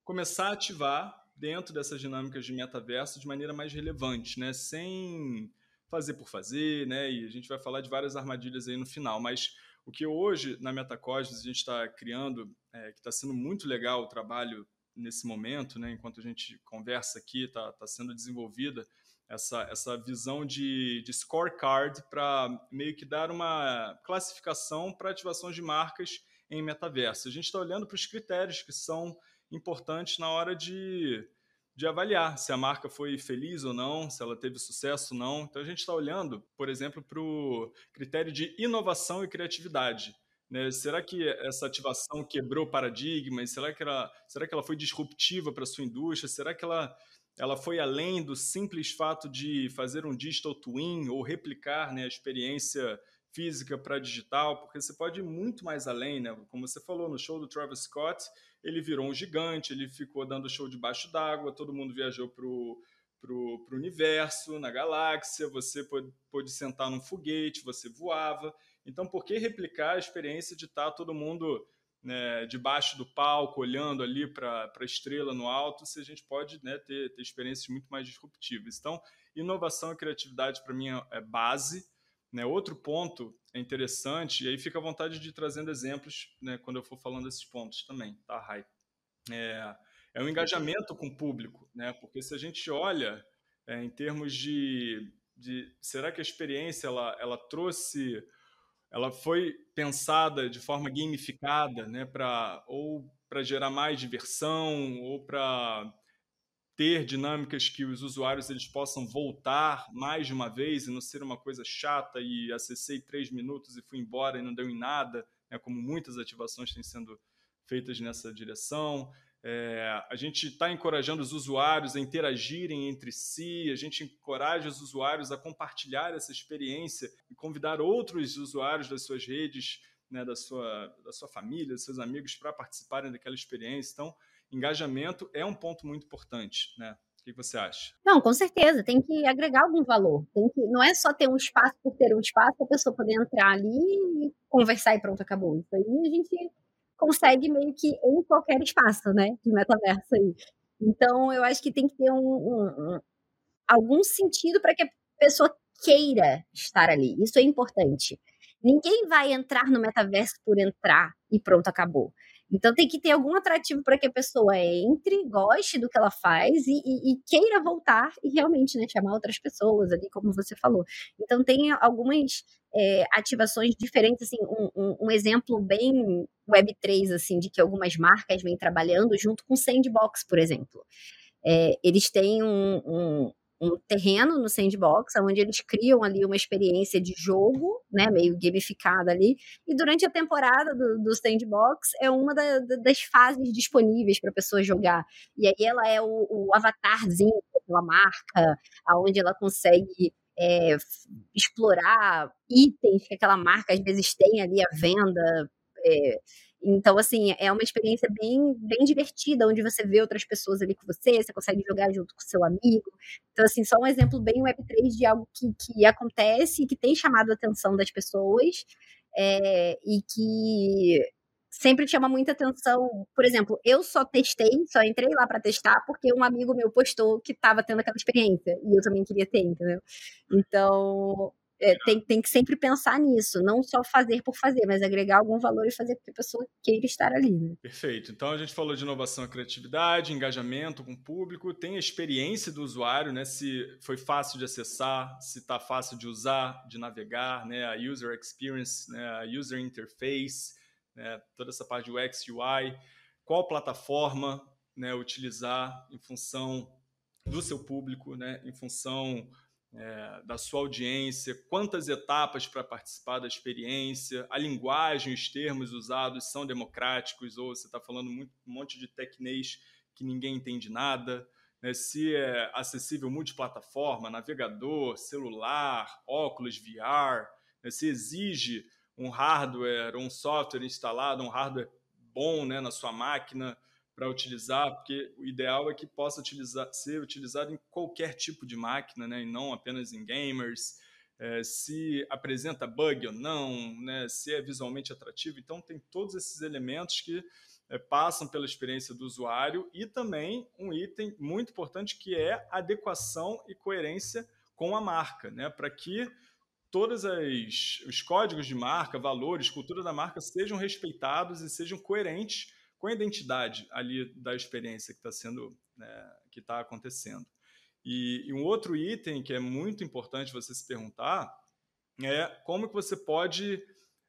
começar a ativar dentro dessas dinâmicas de metaverso de maneira mais relevante, né? Sem fazer por fazer, né? E a gente vai falar de várias armadilhas aí no final, mas o que hoje na Metacosmos a gente está criando, é, que está sendo muito legal o trabalho nesse momento, né? Enquanto a gente conversa aqui, está tá sendo desenvolvida essa, essa visão de, de scorecard para meio que dar uma classificação para ativações de marcas em metaverso. A gente está olhando para os critérios que são importantes na hora de, de avaliar se a marca foi feliz ou não, se ela teve sucesso ou não. Então a gente está olhando, por exemplo, para o critério de inovação e criatividade. Né? Será que essa ativação quebrou paradigmas? Será que ela, será que ela foi disruptiva para a sua indústria? Será que ela, ela foi além do simples fato de fazer um digital twin ou replicar né, a experiência física para digital? Porque você pode ir muito mais além, né? como você falou no show do Travis Scott, ele virou um gigante, ele ficou dando show debaixo d'água, todo mundo viajou para o pro, pro universo, na galáxia, você pôde, pôde sentar num foguete, você voava. Então, por que replicar a experiência de estar tá todo mundo né, debaixo do palco, olhando ali para a estrela no alto, se a gente pode né, ter, ter experiências muito mais disruptivas? Então, inovação e criatividade, para mim, é base. Né? Outro ponto é interessante, e aí fica à vontade de ir trazendo exemplos né, quando eu for falando desses pontos também, tá, Rai? É, é um engajamento com o público, né? porque se a gente olha é, em termos de, de. Será que a experiência ela, ela trouxe. Ela foi pensada de forma gamificada, né, para ou para gerar mais diversão, ou para ter dinâmicas que os usuários eles possam voltar mais de uma vez e não ser uma coisa chata e acessei três minutos e fui embora e não deu em nada, né, como muitas ativações têm sendo feitas nessa direção. É, a gente está encorajando os usuários a interagirem entre si, a gente encoraja os usuários a compartilhar essa experiência e convidar outros usuários das suas redes, né, da, sua, da sua família, dos seus amigos para participarem daquela experiência. Então, engajamento é um ponto muito importante. Né? O que você acha? Não, com certeza, tem que agregar algum valor. Tem que, não é só ter um espaço por ter um espaço, a pessoa poder entrar ali e conversar e pronto, acabou. Isso aí a gente consegue meio que em qualquer espaço, né, de metaverso aí. Então, eu acho que tem que ter um, um, um algum sentido para que a pessoa queira estar ali. Isso é importante. Ninguém vai entrar no metaverso por entrar e pronto, acabou. Então tem que ter algum atrativo para que a pessoa entre, goste do que ela faz e, e, e, queira voltar e realmente né, chamar outras pessoas ali, como você falou. Então tem algumas é, ativações diferentes, assim, um, um, um, exemplo bem Web3, assim, de que algumas marcas vêm trabalhando junto com Sandbox, por exemplo. É, eles têm um, um terreno no sandbox, onde eles criam ali uma experiência de jogo, né, meio gamificada ali, e durante a temporada do, do sandbox é uma da, das fases disponíveis para a pessoa jogar. E aí ela é o, o avatarzinho daquela marca, aonde ela consegue é, explorar itens que aquela marca às vezes tem ali à venda. É, então, assim, é uma experiência bem, bem divertida, onde você vê outras pessoas ali com você, você consegue jogar junto com seu amigo. Então, assim, só um exemplo bem Web3 de algo que, que acontece e que tem chamado a atenção das pessoas é, e que sempre chama muita atenção. Por exemplo, eu só testei, só entrei lá para testar porque um amigo meu postou que estava tendo aquela experiência e eu também queria ter, entendeu? Então, é, tem, tem que sempre pensar nisso, não só fazer por fazer, mas agregar algum valor e fazer com que a pessoa queira estar ali. Né? Perfeito. Então a gente falou de inovação e criatividade, engajamento com o público, tem a experiência do usuário, né? Se foi fácil de acessar, se está fácil de usar, de navegar, né? A user experience, né? a user interface, né? toda essa parte do UX, UI, qual plataforma né? utilizar em função do seu público, né? em função é, da sua audiência, quantas etapas para participar da experiência, a linguagem, os termos usados são democráticos ou você está falando muito, um monte de tecnês que ninguém entende nada, né? se é acessível multiplataforma, navegador, celular, óculos VR, né? se exige um hardware, um software instalado, um hardware bom né, na sua máquina, para utilizar, porque o ideal é que possa utilizar, ser utilizado em qualquer tipo de máquina, né, e não apenas em gamers. É, se apresenta bug ou não, né, se é visualmente atrativo. Então, tem todos esses elementos que é, passam pela experiência do usuário e também um item muito importante que é adequação e coerência com a marca, né, para que todos os códigos de marca, valores, cultura da marca sejam respeitados e sejam coerentes com a identidade ali da experiência que está sendo, né, que está acontecendo. E, e, um outro item que é muito importante você se perguntar é como que você pode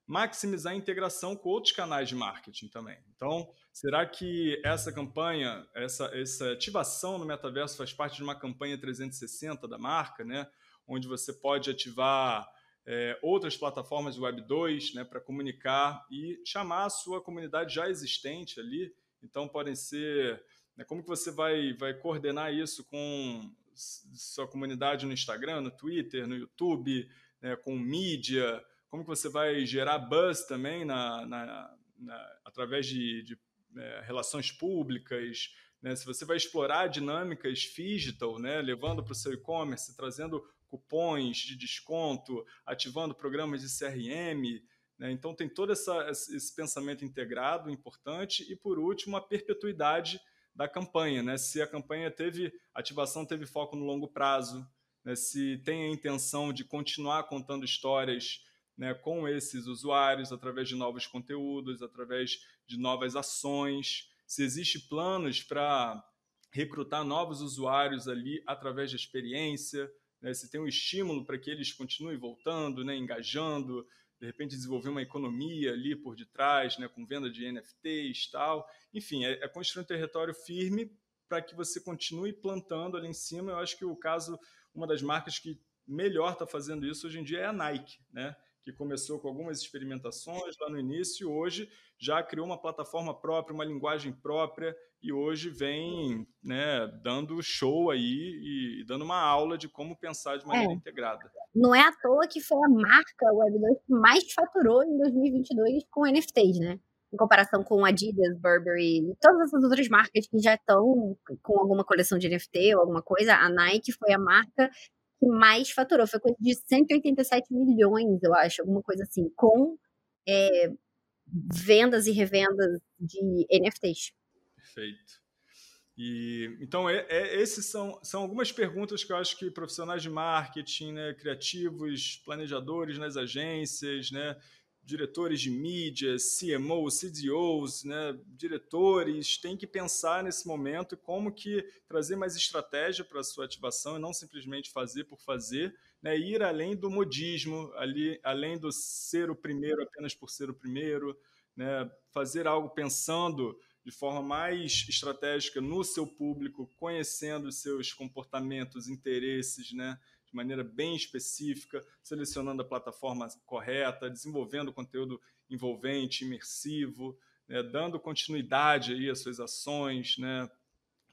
maximizar a integração com outros canais de marketing também. Então, será que essa campanha, essa, essa ativação no metaverso faz parte de uma campanha 360 da marca, né? onde você pode ativar é, outras plataformas Web 2 né, para comunicar e chamar a sua comunidade já existente ali. Então, podem ser. Né, como que você vai, vai coordenar isso com sua comunidade no Instagram, no Twitter, no YouTube, né, com mídia? Como que você vai gerar buzz também na, na, na através de, de é, relações públicas? Né? Se você vai explorar dinâmicas digital, né, levando para o seu e-commerce, trazendo cupons de desconto, ativando programas de CRM. Né? Então, tem todo essa, esse pensamento integrado, importante. E, por último, a perpetuidade da campanha. Né? Se a campanha teve, ativação teve foco no longo prazo, né? se tem a intenção de continuar contando histórias né, com esses usuários através de novos conteúdos, através de novas ações, se existe planos para recrutar novos usuários ali através da experiência, né, se tem um estímulo para que eles continuem voltando, né, engajando, de repente desenvolver uma economia ali por detrás, né, com venda de NFTs tal. Enfim, é, é construir um território firme para que você continue plantando ali em cima. Eu acho que o caso, uma das marcas que melhor está fazendo isso hoje em dia é a Nike, né? Que começou com algumas experimentações lá no início, e hoje já criou uma plataforma própria, uma linguagem própria, e hoje vem né, dando show aí e, dando uma aula de como pensar de maneira é. integrada. Não é à toa que foi a marca Web2 que mais faturou em 2022 com NFTs, né? Em comparação com Adidas, Burberry e todas essas outras marcas que já estão com alguma coleção de NFT ou alguma coisa, a Nike foi a marca que mais faturou. Foi coisa de 187 milhões, eu acho, alguma coisa assim, com é, vendas e revendas de NFTs. Perfeito. E, então, é, é, esses são, são algumas perguntas que eu acho que profissionais de marketing, né, criativos, planejadores nas agências, né, diretores de mídia, CMOs, CDOs, né, diretores, têm que pensar nesse momento como que trazer mais estratégia para a sua ativação e não simplesmente fazer por fazer, né, ir além do modismo, ali, além do ser o primeiro apenas por ser o primeiro, né, fazer algo pensando de forma mais estratégica no seu público, conhecendo seus comportamentos, interesses, né, de maneira bem específica, selecionando a plataforma correta, desenvolvendo conteúdo envolvente, imersivo, né, dando continuidade aí às suas ações, né,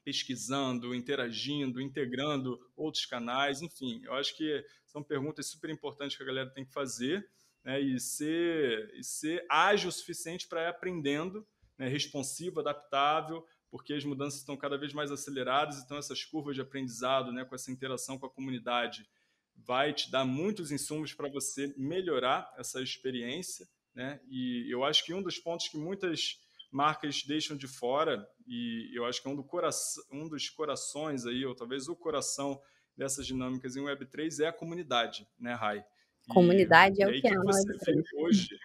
pesquisando, interagindo, integrando outros canais, enfim, eu acho que são perguntas super importantes que a galera tem que fazer né, e, ser, e ser ágil o suficiente para ir aprendendo, né, responsivo, adaptável, porque as mudanças estão cada vez mais aceleradas, então essas curvas de aprendizado, né, com essa interação com a comunidade, vai te dar muitos insumos para você melhorar essa experiência, né? E eu acho que um dos pontos que muitas marcas deixam de fora e eu acho que é um, do coração, um dos corações aí, ou talvez o coração dessas dinâmicas em Web3 é a comunidade, né, Rai? Comunidade e, é o que, é. que você vê hoje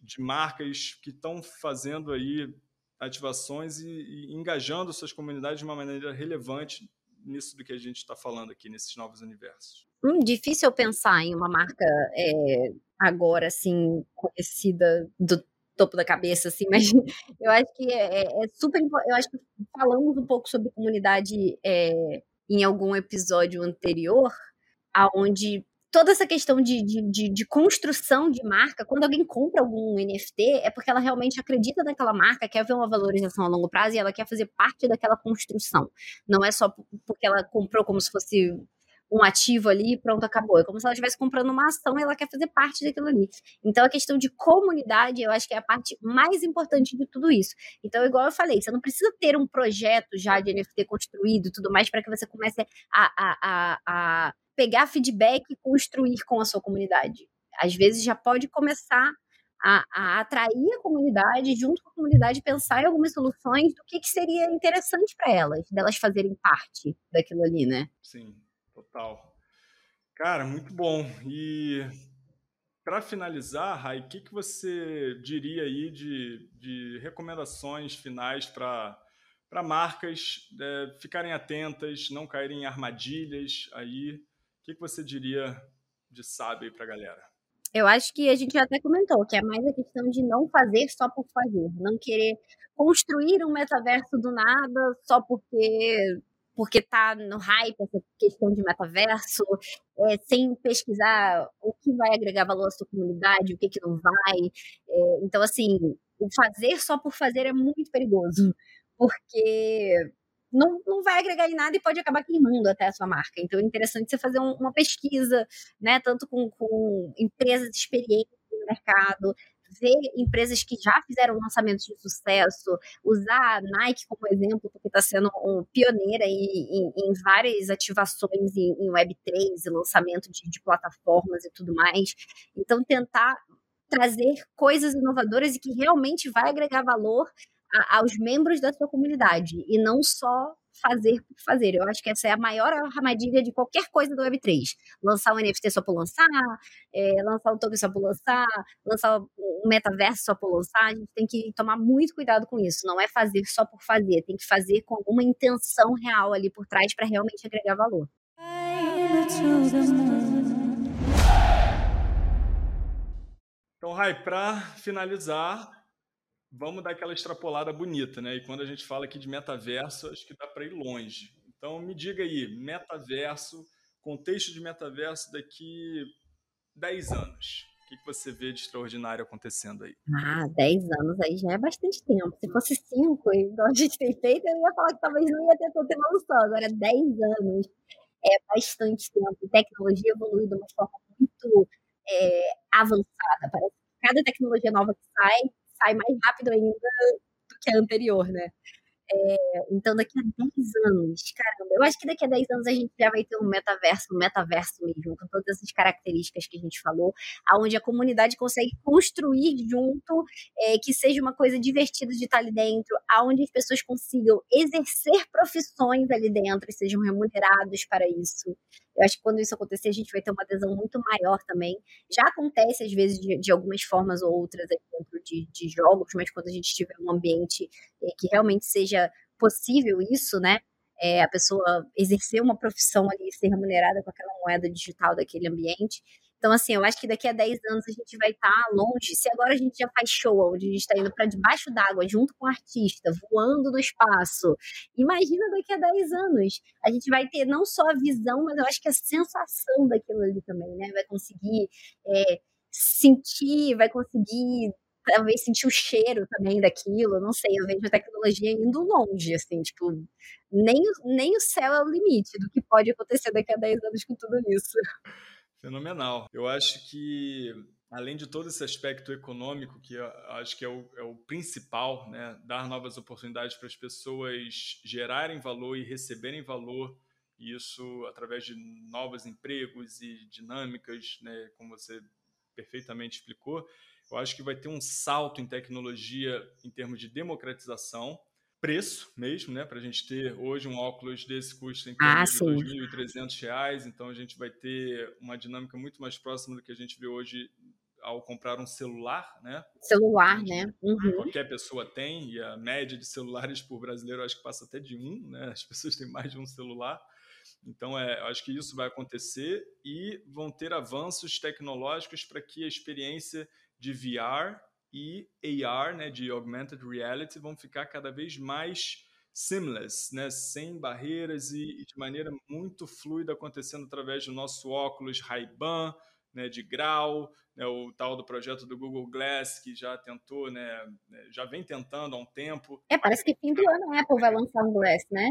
de marcas que estão fazendo aí ativações e, e, engajando suas comunidades de uma maneira relevante nisso do que a gente está falando aqui, nesses novos universos? Hum, difícil pensar em uma marca é, agora, assim, conhecida do topo da cabeça, assim, mas eu acho que é, é, é super Eu acho que falamos um pouco sobre comunidade é, em algum episódio anterior, aonde toda essa questão de, de, de, de, construção de marca, quando alguém compra algum NFT, é porque ela realmente acredita naquela marca, quer ver uma valorização a longo prazo e ela quer fazer parte daquela construção. Não é só porque ela comprou como se fosse um ativo ali pronto, acabou. É como se ela estivesse comprando uma ação e ela quer fazer parte daquilo ali. Então, a questão de comunidade, eu acho que é a parte mais importante de tudo isso. Então, igual eu falei, você não precisa ter um projeto já de NFT construído e tudo mais para que você comece a, a, a, a pegar feedback e construir com a sua comunidade. Às vezes já pode começar a, a, atrair a comunidade, junto com a comunidade, pensar em algumas soluções do que, que seria interessante para elas, delas fazerem parte daquilo ali, né? Sim, total. Cara, muito bom. E para finalizar, Rai, o que, que você diria aí de, de recomendações finais para para marcas é, ficarem atentas, não caírem em armadilhas aí que, que você diria de sábio para a galera? Eu acho que a gente até comentou que é mais a questão de não fazer só por fazer, não querer construir um metaverso do nada só porque porque tá no hype essa questão de metaverso, é, sem pesquisar o que vai agregar valor à sua comunidade, o que, que não vai. É, então, assim, o fazer só por fazer é muito perigoso, porque não, não vai agregar em nada e pode acabar queimando até a sua marca. Então é interessante você fazer um, uma pesquisa, né, tanto com, com empresas experientes no mercado, ver empresas que já fizeram lançamentos de sucesso, usar a Nike como exemplo, porque está sendo um pioneira em, em, em, várias ativações em, em Web3 e lançamento de, de plataformas e tudo mais. Então, tentar trazer coisas inovadoras e que realmente vai agregar valor a, aos membros da sua comunidade e não só fazer por fazer. Eu acho que essa é a maior armadilha de qualquer coisa do Web3. Lançar um NFT só por lançar, é, lançar um token só por lançar, lançar um metaverso só por lançar. A gente tem que tomar muito cuidado com isso. Não é fazer só por fazer, tem que fazer com alguma intenção real ali por trás para realmente agregar valor. Então, Rai, para finalizar, vamos dar aquela extrapolada bonita, né? E quando a gente fala aqui de metaverso, acho que dá para ir longe. Então, me diga aí, metaverso, contexto de metaverso daqui 10 anos. que, que você vê de extraordinário acontecendo aí? Ah, 10 anos aí já é bastante tempo. Se fosse 5, igual a gente tem feito, eu ia falar que talvez não ia ter tanta evolução. Agora, 10 anos é bastante tempo. Tecnologia evolui de uma forma muito é, avançada. Parece que cada tecnologia nova que sai, sai mais rápido ainda do que a anterior, né? É, então, daqui a 10 anos, caramba, eu acho que daqui a 10 anos a gente já vai ter um metaverso, um metaverso mesmo, com todas essas características que a gente falou, aonde a comunidade consegue construir junto, é, que seja uma coisa divertida de estar ali dentro, aonde as pessoas consigam exercer profissões ali dentro e sejam remunerados para isso. Eu acho que quando isso acontecer, a gente vai ter uma adesão muito maior também. Já acontece, às vezes, de, de algumas formas ou outras dentro de, de, jogos, mas quando a gente tiver um ambiente é, que realmente seja possível isso, né? É, a pessoa exercer uma profissão ali, ser remunerada com aquela moeda digital daquele ambiente, então, assim, eu acho que daqui a 10 anos a gente vai estar tá longe. Se agora a gente já faz show, onde a gente está indo para debaixo d'água, junto com o artista, voando no espaço, imagina daqui a 10 anos. A gente vai ter não só a visão, mas eu acho que a sensação daquilo ali também, né? Vai conseguir é, sentir, vai conseguir talvez sentir o cheiro também daquilo, não sei, eu vejo a tecnologia indo longe, assim, tipo, nem, nem o céu é o limite do que pode acontecer daqui a 10 anos com tudo isso. Fenomenal. Eu acho que, além de todo esse aspecto econômico, que acho que é o, é o principal, né, dar novas oportunidades para as pessoas gerarem valor e receberem valor, e isso através de novos empregos e dinâmicas, né, como você perfeitamente explicou, eu acho que vai ter um salto em tecnologia em termos de democratização, preço mesmo, né? Para a gente ter hoje um óculos desse custa em torno ah, de R$ 2.300, então a gente vai ter uma dinâmica muito mais próxima do que a gente vê hoje ao comprar um celular, né? Celular, né? Uhum. Qualquer pessoa tem, e a média de celulares por brasileiro acho que passa até de um, né? As pessoas têm mais de um celular. Então, é, acho que isso vai acontecer e vão ter avanços tecnológicos para que a experiência de VR e AR, né, de Augmented Reality, vão ficar cada vez mais seamless, né, sem barreiras e, e de maneira muito fluida acontecendo através do nosso óculos Ray-Ban, né, de grau, né, o tal do projeto do Google Glass que já tentou, né, né, já vem tentando há um tempo. É, parece que fim do ano a Apple vai lançar um Glass, né?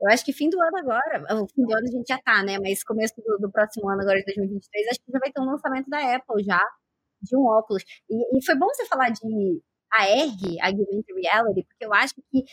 Eu acho que fim do ano agora, o fim do ano a gente já tá, né? Mas começo do, do próximo ano, agora de 2023, acho que já vai ter um lançamento da Apple já, de um óculos. E, e foi bom você falar de AR, Augmented Reality, porque eu acho que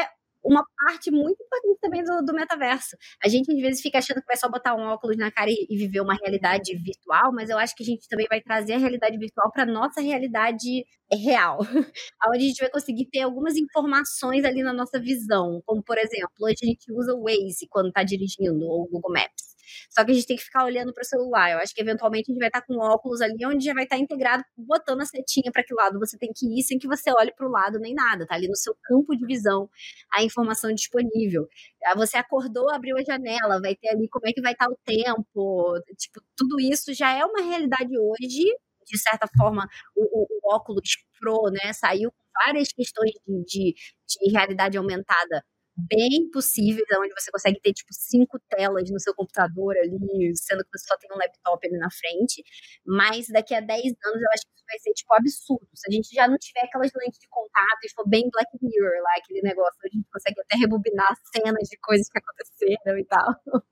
é uma parte muito importante também do, do, metaverso. A gente às vezes fica achando que vai só botar um óculos na cara e, e viver uma realidade virtual, mas eu acho que a gente também vai trazer a realidade virtual para nossa realidade real, onde a gente vai conseguir ter algumas informações ali na nossa visão, como por exemplo, hoje a gente usa o Waze quando está dirigindo ou o Google Maps. Só que a gente tem que ficar olhando para o celular. Eu acho que eventualmente a gente vai estar tá com óculos ali, onde já vai estar tá integrado, botando a setinha para que lado você tem que ir, sem que você olhe para o lado nem nada. Tá ali no seu campo de visão a informação disponível. Ah, você acordou, abriu a janela, vai ter ali como é que vai estar tá o tempo. Tipo, tudo isso já é uma realidade hoje. De certa forma, o, o, o óculos Pro, né, saiu com várias questões de, de, de realidade aumentada bem possíveis, onde você consegue ter, tipo, cinco telas no seu computador ali, sendo que você só tem um laptop ali na frente. Mas daqui a 10 anos eu acho que isso vai ser, tipo, absurdo. Se a gente já não tiver aquelas lentes de contato e for bem Black Mirror lá, aquele negócio, a gente consegue até rebobinar cenas de coisas que aconteceram e tal.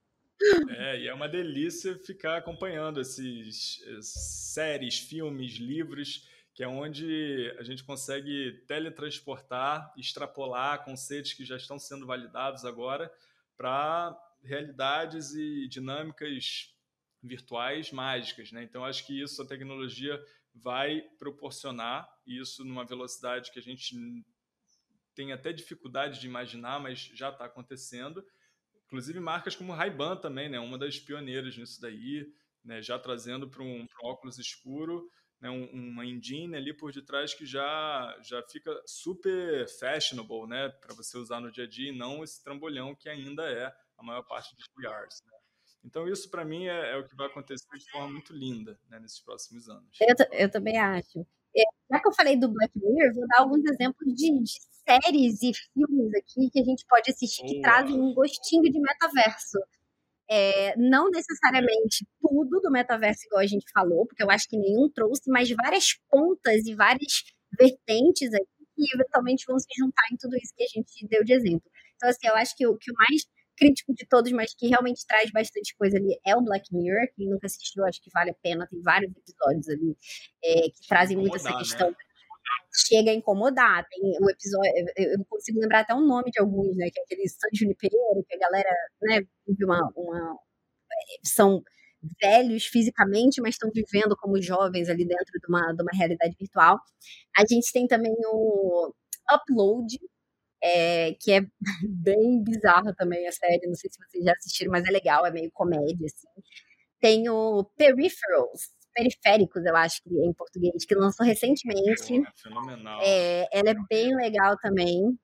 É, e é uma delícia ficar acompanhando esses, esses séries, filmes, livros que é onde a gente consegue teletransportar, extrapolar conceitos que já estão sendo validados agora para realidades e dinâmicas virtuais mágicas. Né? Então, acho que isso a tecnologia vai proporcionar, isso numa velocidade que a gente tem até dificuldade de imaginar, mas já está acontecendo. Inclusive marcas como Ray-Ban também, né? uma das pioneiras nisso daí, né? já trazendo para um, um óculos escuro né, uma engine ali por detrás que já, já fica super fashionable né, para você usar no dia a dia e não esse trambolhão que ainda é a maior parte dos VRs. Né? Então, isso para mim é, é, o que vai acontecer de forma muito linda né, nesses próximos anos. Eu, eu também acho. É, já que eu falei do Black Mirror, vou dar alguns exemplos de, de séries e filmes aqui que a gente pode assistir que trazem um gostinho de metaverso. É, não necessariamente tudo do metaverso, igual a gente falou, porque eu acho que nenhum trouxe, mas várias pontas e várias vertentes aqui que eventualmente vão se juntar em tudo isso que a gente deu de exemplo. Então, assim, eu acho que o, que o mais crítico de todos, mas que realmente traz bastante coisa ali é o Black Mirror. Quem nunca assistiu, acho que vale a pena. Tem vários episódios ali é, que trazem muito essa questão. Né? Chega a incomodar. Tem o episódio, eu consigo lembrar até o nome de alguns, né? Que é aquele San Junipero, que a galera, né, vive uma, uma. São velhos fisicamente, mas estão vivendo como jovens ali dentro de uma, de uma realidade virtual. A gente tem também o Upload, é, que é bem bizarro também a série, não sei se vocês já assistiram, mas é legal, é meio comédia, assim. Tem o Peripherals, Periféricos, eu acho que em português, que lançou recentemente. É fenomenal. É, ela é bem legal também.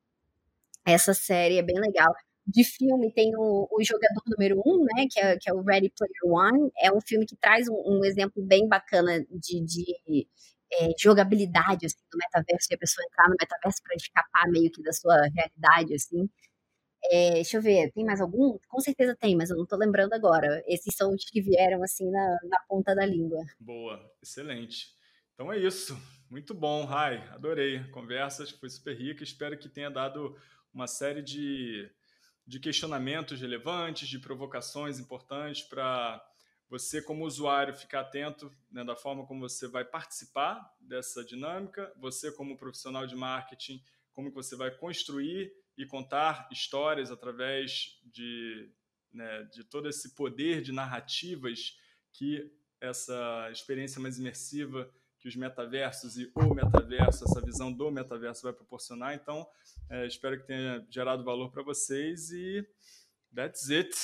Essa série é bem legal. De filme tem o, o Jogador Número Um, né, que é, que é o Ready Player One. É um filme que traz um, um exemplo bem bacana de, de é, jogabilidade assim, do metaverso, e a pessoa entrar no metaverso para escapar meio que da sua realidade, assim. É, deixa eu ver, tem mais algum? Com certeza tem, mas eu não tô lembrando agora. Esses são os que vieram assim na, na ponta da língua. Boa, excelente. Então é isso. Muito bom, Rai. Adorei. A conversa foi super rica. Espero que tenha dado uma série de, de questionamentos relevantes, de provocações importantes para você como usuário ficar atento né, da forma como você vai participar dessa dinâmica, você como profissional de marketing, como que você vai construir e contar histórias através de, né, de todo esse poder de narrativas que essa experiência mais imersiva que os metaversos e o metaverso, essa visão do metaverso vai proporcionar. Então, é, espero que tenha gerado valor para vocês e that's it.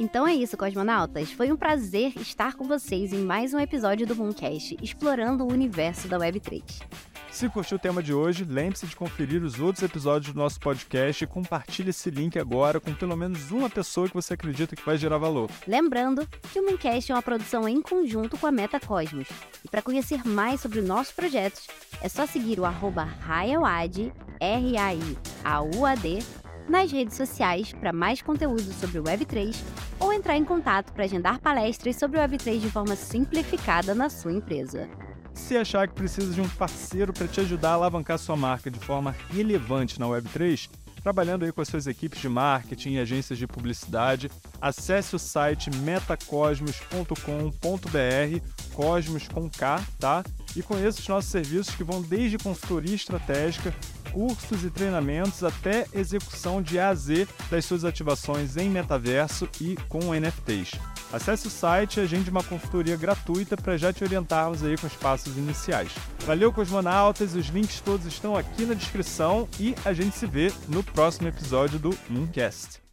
Então é isso, cosmonautas. Foi um prazer estar com vocês em mais um episódio do Mooncast, explorando o universo da Web3. Se curtiu o tema de hoje, lembre-se de conferir os outros episódios do nosso podcast e compartilhe esse link agora com pelo menos uma pessoa que você acredita que vai gerar valor. Lembrando que o Mooncast é uma produção em conjunto com a Metacosmos. E para conhecer mais sobre nossos projetos, é só seguir o arroba R-A-I-A-U-A-D, nas redes sociais para mais conteúdo sobre o Web3 ou entrar em contato para agendar palestras sobre o Web3 de forma simplificada na sua empresa. Se achar que precisa de um parceiro para te ajudar a alavancar sua marca de forma relevante na Web3, trabalhando aí com as suas equipes de marketing e agências de publicidade, acesse o site metacosmos.com.br, Cosmos com K, tá? E conheça os nossos serviços que vão desde consultoria estratégica, cursos e treinamentos até execução de A a Z das suas ativações em metaverso e com NFTs. Acesse o site e agende uma consultoria gratuita para já te orientarmos aí com os passos iniciais. Valeu, cosmonautas! Os links todos estão aqui na descrição e a gente se vê no próximo episódio do Mooncast.